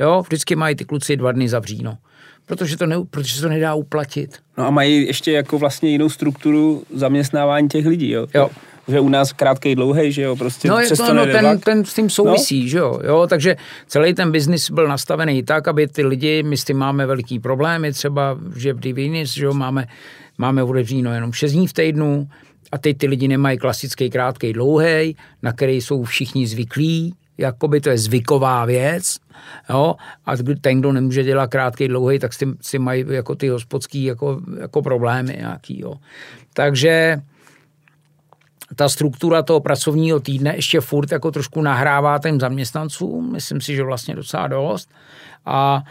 Jo, vždycky mají ty kluci dva dny zavříno. Protože to, ne, protože to nedá uplatit. No a mají ještě jako vlastně jinou strukturu zaměstnávání těch lidí, jo? Jo. Že u nás krátký, dlouhý, že jo, prostě No, je přes to, to no nejde ten, vlak. ten s tím souvisí, no. že jo? jo. Takže celý ten biznis byl nastavený tak, aby ty lidi, my s tím máme veliký problémy, třeba, že v Divinis, že jo, máme, máme otevříno jenom 6 dní v týdnu a teď ty lidi nemají klasický krátký, dlouhý, na který jsou všichni zvyklí, jakoby to je zvyková věc, jo, a ten, kdo nemůže dělat krátký, dlouhý, tak s tím, s tím mají jako ty hospodský jako, jako problémy nějaký, jo. Takže ta struktura toho pracovního týdne ještě furt jako trošku nahrává těm zaměstnancům, myslím si, že vlastně docela dost. A,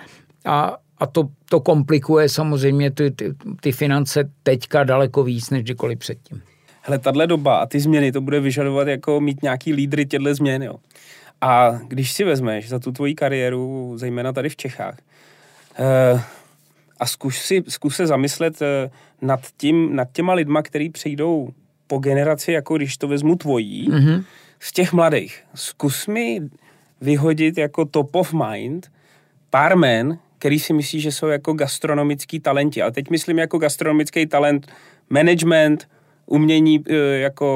a, a to, to komplikuje samozřejmě ty, ty, ty finance teďka daleko víc, než kdykoliv předtím. Hele, tahle doba a ty změny, to bude vyžadovat jako mít nějaký lídry těchto změn, jo. A když si vezmeš za tu tvoji kariéru, zejména tady v Čechách, eh, a zkus, si, zkus se zamyslet eh, nad, tím, nad těma lidma, který přijdou po generaci, jako když to vezmu tvojí, mm-hmm. z těch mladých. Zkus mi vyhodit jako top of mind pár men, který si myslí, že jsou jako gastronomický talenti. Ale teď myslím jako gastronomický talent management, umění eh, jako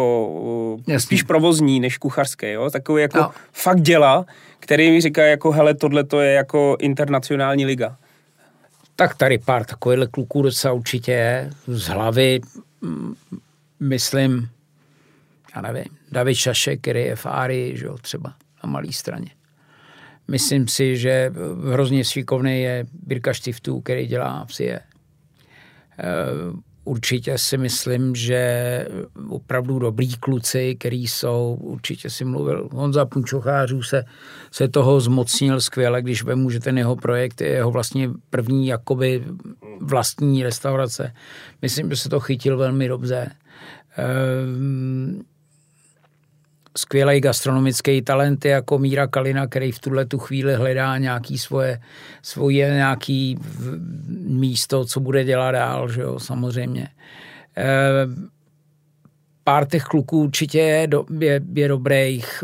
eh, Jasně. spíš provozní než kuchařské, jo? Takový jako Jo. fakt děla, který mi říká jako hele, tohle to je jako internacionální liga. Tak tady pár takovýchhle kluků docela určitě je. Z hlavy, mm, myslím, já nevím, David Šašek, který je v Árii, že jo, třeba na malé straně. Myslím si, že hrozně šikovný je Birka Štiftů, který dělá v SIE. Určitě si myslím, že opravdu dobrý kluci, který jsou, určitě si mluvil, Honza Punčochářů se, se toho zmocnil skvěle, když vemu, že ten jeho projekt je jeho vlastně první jakoby vlastní restaurace. Myslím, že se to chytil velmi dobře. Ehm, skvělý gastronomický talent jako Míra Kalina, který v tuhle tu chvíli hledá nějaký svoje, svoje nějaký místo, co bude dělat dál, že jo, samozřejmě. E, pár těch kluků určitě je, do, je, je dobrých.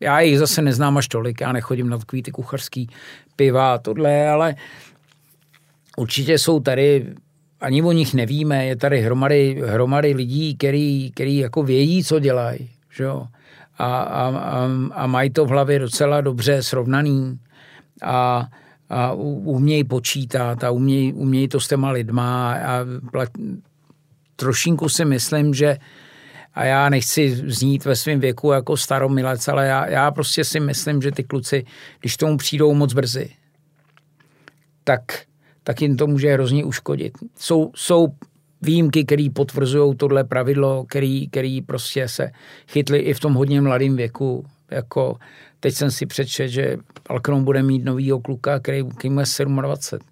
Já jich zase neznám až tolik, já nechodím na takový ty kuchařský piva a tohle, ale určitě jsou tady ani o nich nevíme, je tady hromady, hromady lidí, který, který jako vědí, co dělají, že jo? A, a, a, a mají to v hlavě docela dobře srovnaný a, a umějí počítat a umějí, umějí to s těma lidma a plat, trošinku si myslím, že a já nechci znít ve svém věku jako staromilec, ale já, já prostě si myslím, že ty kluci, když tomu přijdou moc brzy, tak, tak jim to může hrozně uškodit. Jsou, jsou výjimky, které potvrzují tohle pravidlo, který, který prostě se chytli i v tom hodně mladém věku. Jako teď jsem si přečet, že Alkron bude mít novýho kluka, který, který je 27.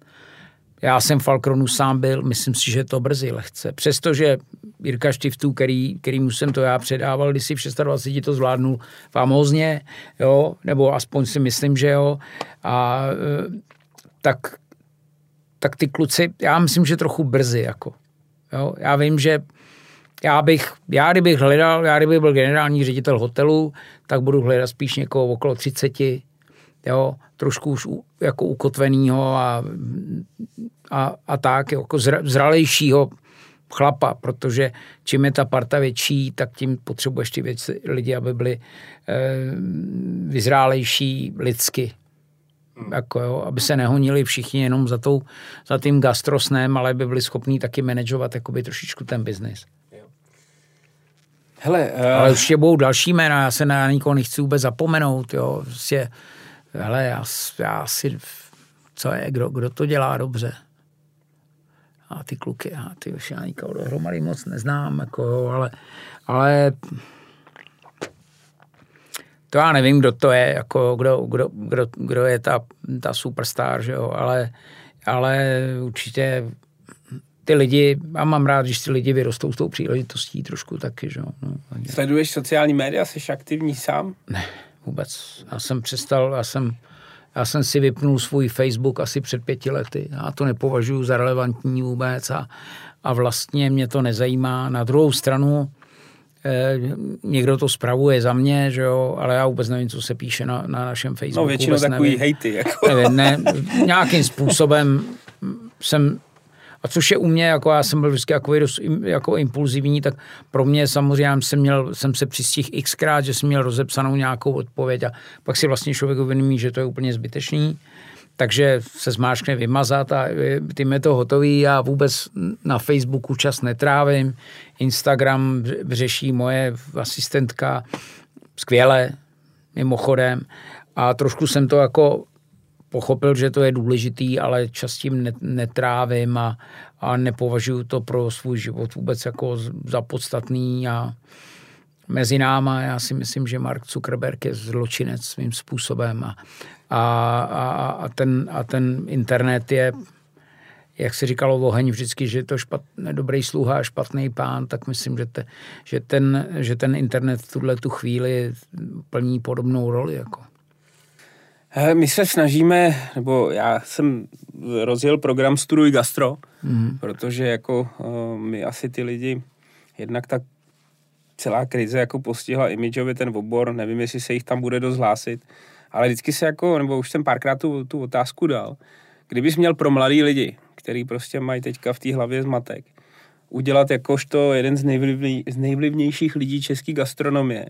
Já jsem v Alkronu sám byl, myslím si, že to brzy lehce. Přestože Jirka Štiftů, který, kterýmu jsem to já předával, když si v 26 to zvládnul famózně, jo, nebo aspoň si myslím, že jo, a e, tak, tak ty kluci, já myslím, že trochu brzy, jako. Jo, já vím, že já bych, já kdybych hledal, já kdybych byl generální ředitel hotelu, tak budu hledat spíš někoho okolo 30, jo, trošku už u- jako ukotvenýho a, a, a tak, jako zra, zralejšího chlapa, protože čím je ta parta větší, tak tím potřebuješ ty věci, lidi, aby byli e, vyzrálejší lidsky. Jako jo, aby se nehonili všichni jenom za, tou, za tím gastrosnem, ale aby byli schopní taky manažovat jakoby trošičku ten biznis. Hele, uh, Ale určitě budou další jména, já se na nikoho nechci vůbec zapomenout, jo. Prostě, hele, já, já si, co je, kdo, kdo to dělá dobře. A ty kluky, a ty už já nikoho dohromady moc neznám, jako jo, ale, ale to já nevím, kdo to je, jako kdo, kdo, kdo, kdo je ta, ta superstar, že jo, ale, ale určitě ty lidi, já mám rád, když ty lidi vyrostou s tou příležitostí trošku taky, že jo. No, sleduješ sociální média, jsi aktivní sám? ne, vůbec. Já jsem přestal, já jsem, já jsem si vypnul svůj Facebook asi před pěti lety. Já to nepovažuji za relevantní vůbec a, a vlastně mě to nezajímá. Na druhou stranu někdo to spravuje za mě, že jo, ale já vůbec nevím, co se píše na, na našem Facebooku. No většinou takový nevím. hejty. Jako. Nevím, ne, nějakým způsobem jsem a což je u mě, jako já jsem byl vždycky jako, jako impulzivní, tak pro mě samozřejmě jsem, měl, jsem se přistihl xkrát, že jsem měl rozepsanou nějakou odpověď a pak si vlastně člověk uvědomí, že to je úplně zbytečný takže se zmáčkne vymazat a tím je to hotový. Já vůbec na Facebooku čas netrávím. Instagram řeší moje asistentka skvěle, mimochodem. A trošku jsem to jako pochopil, že to je důležitý, ale čas tím netrávím a, a nepovažuji to pro svůj život vůbec jako za podstatný a mezi náma já si myslím, že Mark Zuckerberg je zločinec svým způsobem a, a, a, a, ten, a ten internet je, jak se říkalo oheň vždycky, že je to špat, dobrý sluha a špatný pán, tak myslím, že, te, že, ten, že ten internet v tuhle tu chvíli plní podobnou roli. Jako. My se snažíme, nebo já jsem rozjel program Studuj gastro, mm. protože jako uh, my asi ty lidi, jednak tak celá krize jako postihla imidžově ten obor, nevím, jestli se jich tam bude dost hlásit, ale vždycky se jako, nebo už jsem párkrát tu, tu otázku dal, kdybys měl pro mladý lidi, který prostě mají teďka v té hlavě zmatek, udělat jakožto jeden z, nejvlivnej, z nejvlivnějších lidí české gastronomie,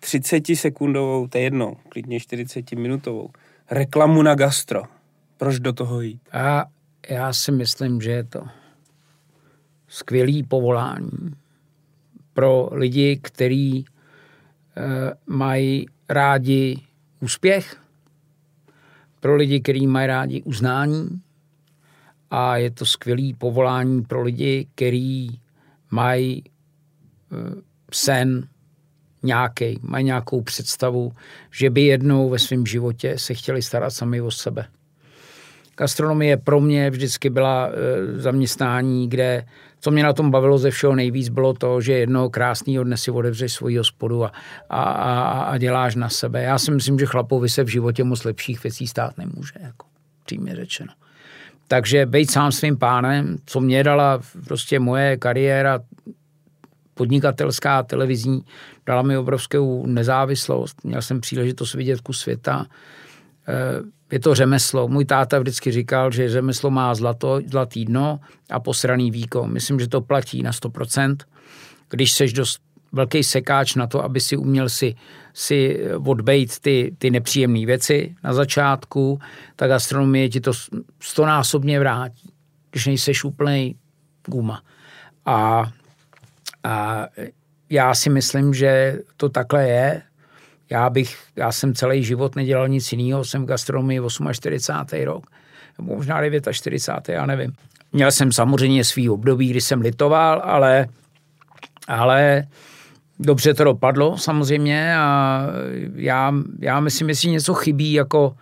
30 sekundovou, to je jedno, klidně 40 minutovou, reklamu na gastro. Proč do toho jít? A já si myslím, že je to skvělý povolání pro lidi, kteří e, mají rádi úspěch, pro lidi, kteří mají rádi uznání a je to skvělý povolání pro lidi, kteří mají e, sen nějaký, mají nějakou představu, že by jednou ve svém životě se chtěli starat sami o sebe. Gastronomie pro mě vždycky byla e, zaměstnání, kde co mě na tom bavilo ze všeho nejvíc, bylo to, že jednoho krásného dne si otevřeš svoji hospodu a, a, a, a děláš na sebe. Já si myslím, že chlapovi se v životě moc lepších věcí stát nemůže, jako přímě řečeno. Takže být sám svým pánem, co mě dala prostě moje kariéra podnikatelská, televizní, dala mi obrovskou nezávislost. Měl jsem příležitost vidět kus světa. Eh, je to řemeslo. Můj táta vždycky říkal, že řemeslo má zlato, zlatý dno a posraný víko. Myslím, že to platí na 100%. Když seš dost velký sekáč na to, aby si uměl si, si odbejt ty, ty nepříjemné věci na začátku, tak gastronomie ti to stonásobně vrátí, když nejseš úplný guma. A, a já si myslím, že to takhle je já bych, já jsem celý život nedělal nic jiného, jsem v gastronomii 48. rok, nebo možná 49. já nevím. Měl jsem samozřejmě svý období, kdy jsem litoval, ale, ale dobře to dopadlo samozřejmě a já, já myslím, jestli něco chybí jako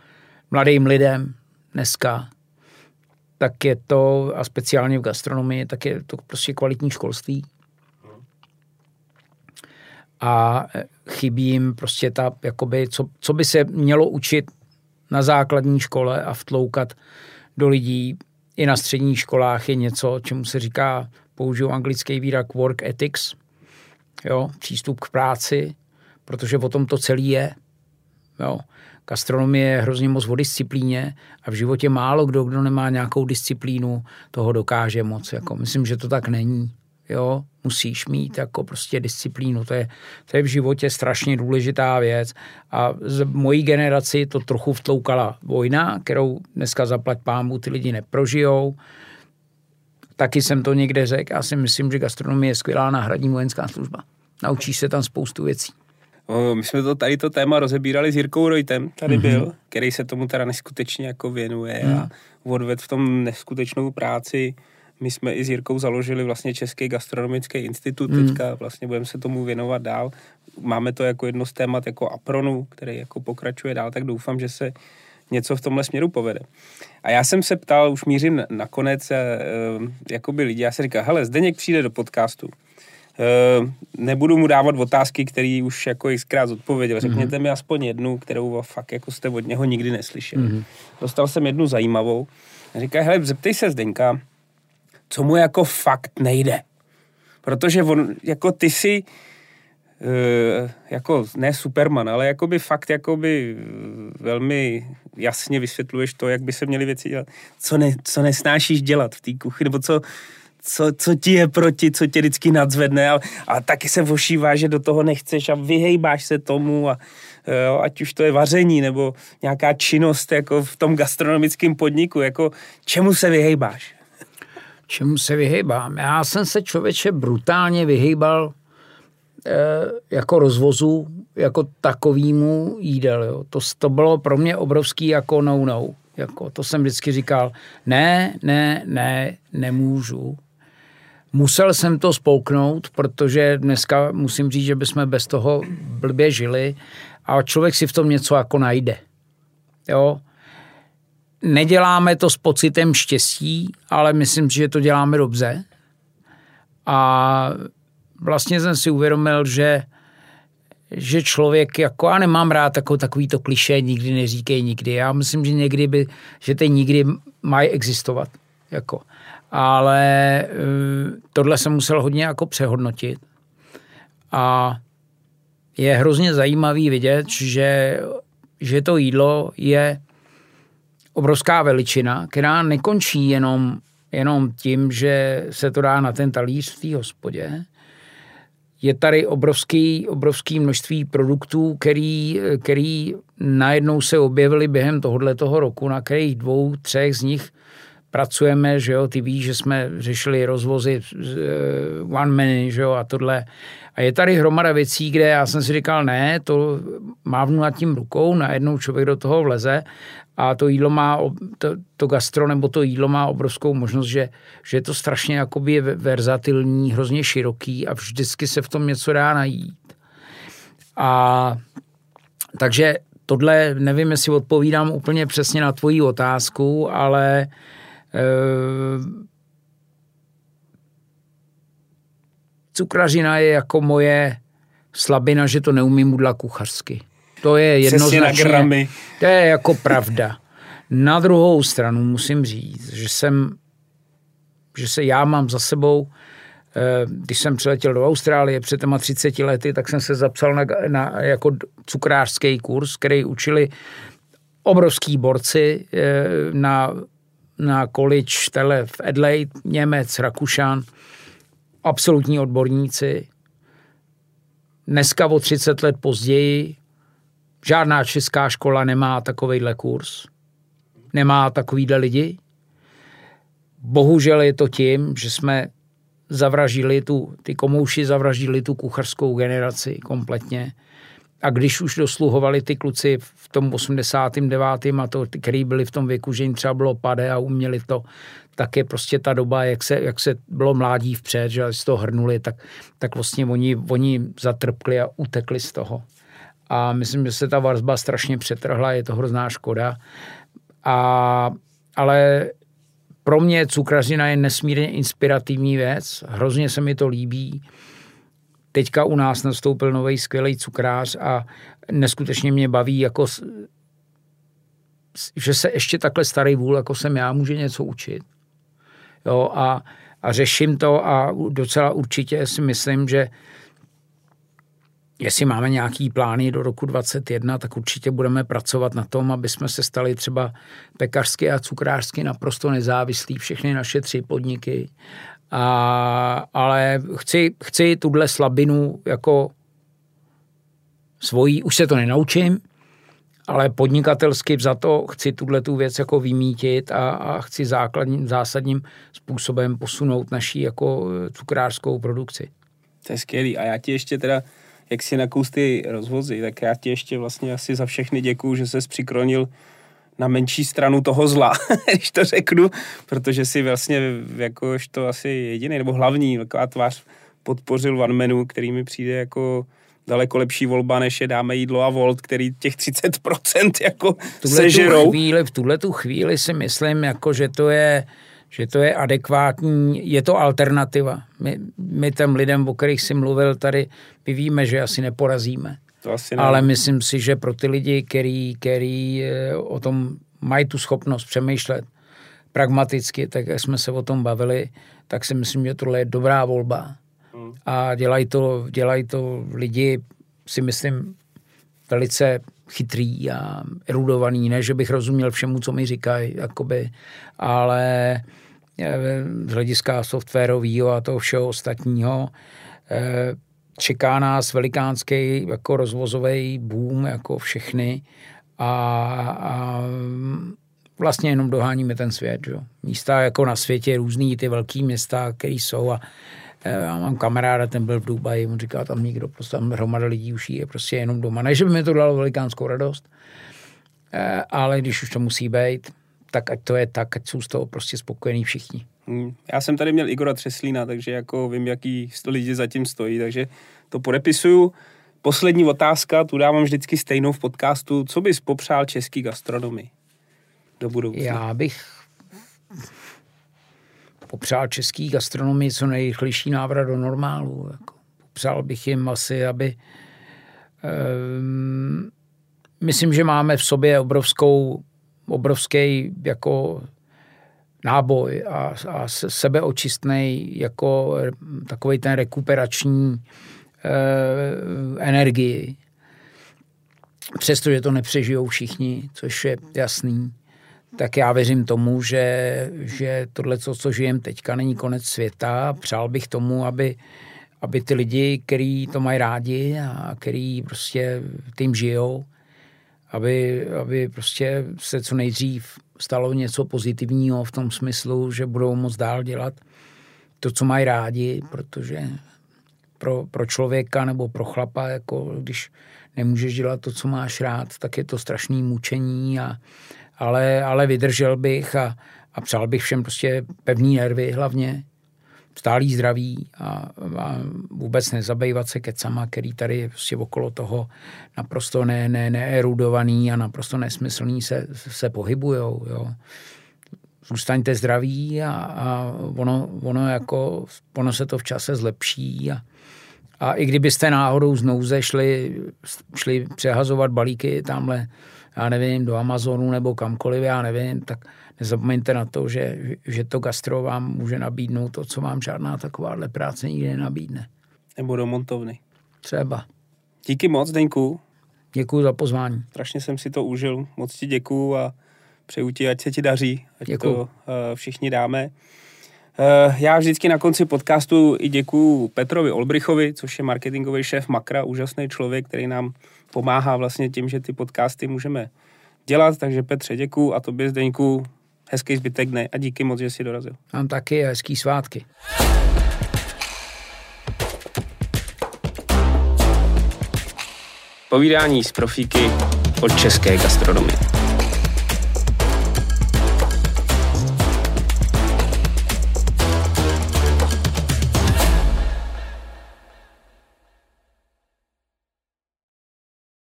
mladým lidem dneska, tak je to, a speciálně v gastronomii, tak je to prostě kvalitní školství a chybí jim prostě ta, jakoby, co, co by se mělo učit na základní škole a vtloukat do lidí i na středních školách je něco, čemu se říká, použiju anglický výrak work ethics, jo, přístup k práci, protože o tom to celý je. Jo. Gastronomie je hrozně moc o disciplíně a v životě málo kdo, kdo nemá nějakou disciplínu, toho dokáže moc. Jako, myslím, že to tak není jo, musíš mít jako prostě disciplínu. To je, to je v životě strašně důležitá věc a z mojí generaci to trochu vtloukala vojna, kterou dneska zaplať pámu ty lidi neprožijou. Taky jsem to někde řekl. Já si myslím, že gastronomie je skvělá náhradní vojenská služba. Naučíš se tam spoustu věcí. My jsme to tady to téma rozebírali s Jirkou Rojtem, tady mm-hmm. byl, který se tomu teda neskutečně jako věnuje mm. a odved v tom neskutečnou práci my jsme i s Jirkou založili vlastně Český gastronomický institut, mm. teďka vlastně budeme se tomu věnovat dál. Máme to jako jedno z témat jako Apronu, který jako pokračuje dál, tak doufám, že se něco v tomhle směru povede. A já jsem se ptal, už mířím nakonec, e, jakoby lidi, já se říkal, hele, Zdeněk přijde do podcastu, e, nebudu mu dávat otázky, které už jako xkrát zodpověděl. Mhm. Řekněte mm-hmm. mi aspoň jednu, kterou fakt jako jste od něho nikdy neslyšeli. Mm-hmm. Dostal jsem jednu zajímavou. Říká, hele, zeptej se Zdenka, co mu jako fakt nejde. Protože on, jako ty si jako ne Superman, ale jakoby fakt jakoby velmi jasně vysvětluješ to, jak by se měly věci dělat. Co, ne, co nesnášíš dělat v té kuchyni, nebo co, co, co ti je proti, co tě vždycky nadzvedne a, a taky se vošívá, že do toho nechceš a vyhejbáš se tomu a jo, ať už to je vaření nebo nějaká činnost jako v tom gastronomickém podniku, jako čemu se vyhejbáš? Čemu se vyhejbám? Já jsem se člověče brutálně vyhejbal e, jako rozvozu, jako takovýmu jídel. Jo. To, to bylo pro mě obrovský jako no-no. Jako, to jsem vždycky říkal, ne, ne, ne, nemůžu. Musel jsem to spolknout, protože dneska musím říct, že bychom bez toho blbě žili a člověk si v tom něco jako najde. Jo? Neděláme to s pocitem štěstí, ale myslím, že to děláme dobře. A vlastně jsem si uvědomil, že že člověk, jako já nemám rád jako takový to kliše, nikdy neříkej nikdy. Já myslím, že někdy by, že ty nikdy mají existovat. Jako. Ale eh, tohle jsem musel hodně jako přehodnotit. A je hrozně zajímavý vidět, že, že to jídlo je obrovská veličina, která nekončí jenom, jenom tím, že se to dá na ten talíř v té hospodě. Je tady obrovský, obrovský množství produktů, který, který najednou se objevily během tohoto roku, na kterých dvou, třech z nich pracujeme, že jo, ty víš, že jsme řešili rozvozy uh, one man, že jo, a tohle. A je tady hromada věcí, kde já jsem si říkal, ne, to mávnu nad tím rukou, najednou člověk do toho vleze a to jídlo má, to, to gastro nebo to jídlo má obrovskou možnost, že, že je to strašně jakoby verzatilní, hrozně široký a vždycky se v tom něco dá najít. A takže tohle, nevím, jestli odpovídám úplně přesně na tvoji otázku, ale Eh, cukrařina je jako moje slabina, že to neumím udla kuchařsky. To je jednoznačně, to je jako pravda. Na druhou stranu musím říct, že jsem, že se já mám za sebou, eh, když jsem přiletěl do Austrálie před těma 30 lety, tak jsem se zapsal na, na jako cukrářský kurz, který učili obrovský borci eh, na na college tele v Adelaide, Němec, Rakušan, absolutní odborníci. Dneska o 30 let později žádná česká škola nemá takovýhle kurz, nemá takovýhle lidi. Bohužel je to tím, že jsme zavražili tu, ty komouši zavražili tu kuchařskou generaci kompletně a když už dosluhovali ty kluci v tom 89. a to, který byli v tom věku, že jim třeba bylo pade a uměli to, tak je prostě ta doba, jak se, jak se bylo mládí vpřed, že si to hrnuli, tak, tak vlastně oni, oni zatrpkli a utekli z toho. A myslím, že se ta vazba strašně přetrhla, je to hrozná škoda. A, ale pro mě cukrařina je nesmírně inspirativní věc, hrozně se mi to líbí teďka u nás nastoupil nový skvělý cukrář a neskutečně mě baví, jako, že se ještě takhle starý vůl, jako jsem já, může něco učit. Jo, a, a řeším to a docela určitě si myslím, že jestli máme nějaký plány do roku 2021, tak určitě budeme pracovat na tom, aby jsme se stali třeba pekařsky a cukrářsky naprosto nezávislí, všechny naše tři podniky a, ale chci, chci tuhle slabinu jako svojí, už se to nenaučím, ale podnikatelsky za to chci tuhle tu věc jako vymítit a, a chci základním, zásadním způsobem posunout naší jako cukrářskou produkci. To je skvělý. A já ti ještě teda, jak si nakous ty rozvozy, tak já ti ještě vlastně asi za všechny děkuju, že ses přikronil na menší stranu toho zla, [laughs] když to řeknu, protože si vlastně jakož to asi jediný nebo hlavní taková tvář podpořil One Menu, který mi přijde jako daleko lepší volba, než je dáme jídlo a volt, který těch 30% jako sežerou. Chvíli, v tuhle tu chvíli si myslím, jako, že to je že to je adekvátní, je to alternativa. My, my těm lidem, o kterých si mluvil tady, my víme, že asi neporazíme. To asi ne. Ale myslím si, že pro ty lidi, který, který eh, o tom mají tu schopnost přemýšlet pragmaticky, tak jak jsme se o tom bavili, tak si myslím, že tohle je dobrá volba. Hmm. A dělají to, dělají to lidi, si myslím, velice chytrý a erudovaný, ne, že bych rozuměl všemu, co mi říkají, jakoby, ale z hlediska softwarového a toho všeho ostatního eh, čeká nás velikánský jako rozvozový boom, jako všechny a, a vlastně jenom doháníme ten svět. Že? Místa jako na světě různý, ty velký města, které jsou a eh, já mám kamaráda, ten byl v Dubaji, on říká, tam nikdo, prostě tam hromada lidí už je prostě jenom doma. Ne, že by mi to dalo velikánskou radost, eh, ale když už to musí být, tak ať to je tak, ať jsou z toho prostě spokojení všichni. Hmm. Já jsem tady měl Igora Třeslína, takže jako vím, jaký lidi zatím stojí, takže to podepisuju. Poslední otázka, tu dávám vždycky stejnou v podcastu. Co bys popřál český gastronomii do budoucna? Já bych popřál český gastronomii co nejrychlejší návrat do normálu. Jako. Popřál bych jim asi, aby... Um, myslím, že máme v sobě obrovskou, obrovský jako náboj a, a sebeočistný jako takový ten rekuperační Eh, energii. Přestože to nepřežijou všichni, což je jasný, tak já věřím tomu, že, že tohle, co, co žijem teďka, není konec světa. Přál bych tomu, aby, aby ty lidi, kteří to mají rádi a který prostě tím žijou, aby, aby prostě se co nejdřív stalo něco pozitivního v tom smyslu, že budou moc dál dělat to, co mají rádi, protože pro, pro člověka nebo pro chlapa, jako když nemůžeš dělat to, co máš rád, tak je to strašný mučení, a, ale, ale vydržel bych a, a přál bych všem prostě pevný nervy hlavně, stálý zdraví a, a vůbec nezabývat se kecama, který tady je prostě okolo toho naprosto ne, ne, neerudovaný a naprosto nesmyslný se, se pohybujou. Jo. Zůstaňte zdraví a, a ono, ono, jako, ono se to v čase zlepší a, a i kdybyste náhodou z nouze šli, šli přehazovat balíky tamhle, já nevím, do Amazonu nebo kamkoliv, já nevím, tak nezapomeňte na to, že, že to gastro vám může nabídnout to, co vám žádná takováhle práce nikdy nenabídne. Nebo do montovny. Třeba. Díky moc, Deňku. Děkuji za pozvání. Strašně jsem si to užil. Moc ti děkuju a přeju ti, ať se ti daří. Ať Děkuju. to uh, všichni dáme. Eh, já vždycky na konci podcastu i děkuju Petrovi Olbrichovi, což je marketingový šéf Makra, úžasný člověk, který nám pomáhá vlastně tím, že ty podcasty můžeme dělat. Takže Petře, děkuju a tobě Zdeňku hezký zbytek dne a díky moc, že jsi dorazil. Mám taky hezký svátky. Povídání z profíky od české gastronomie.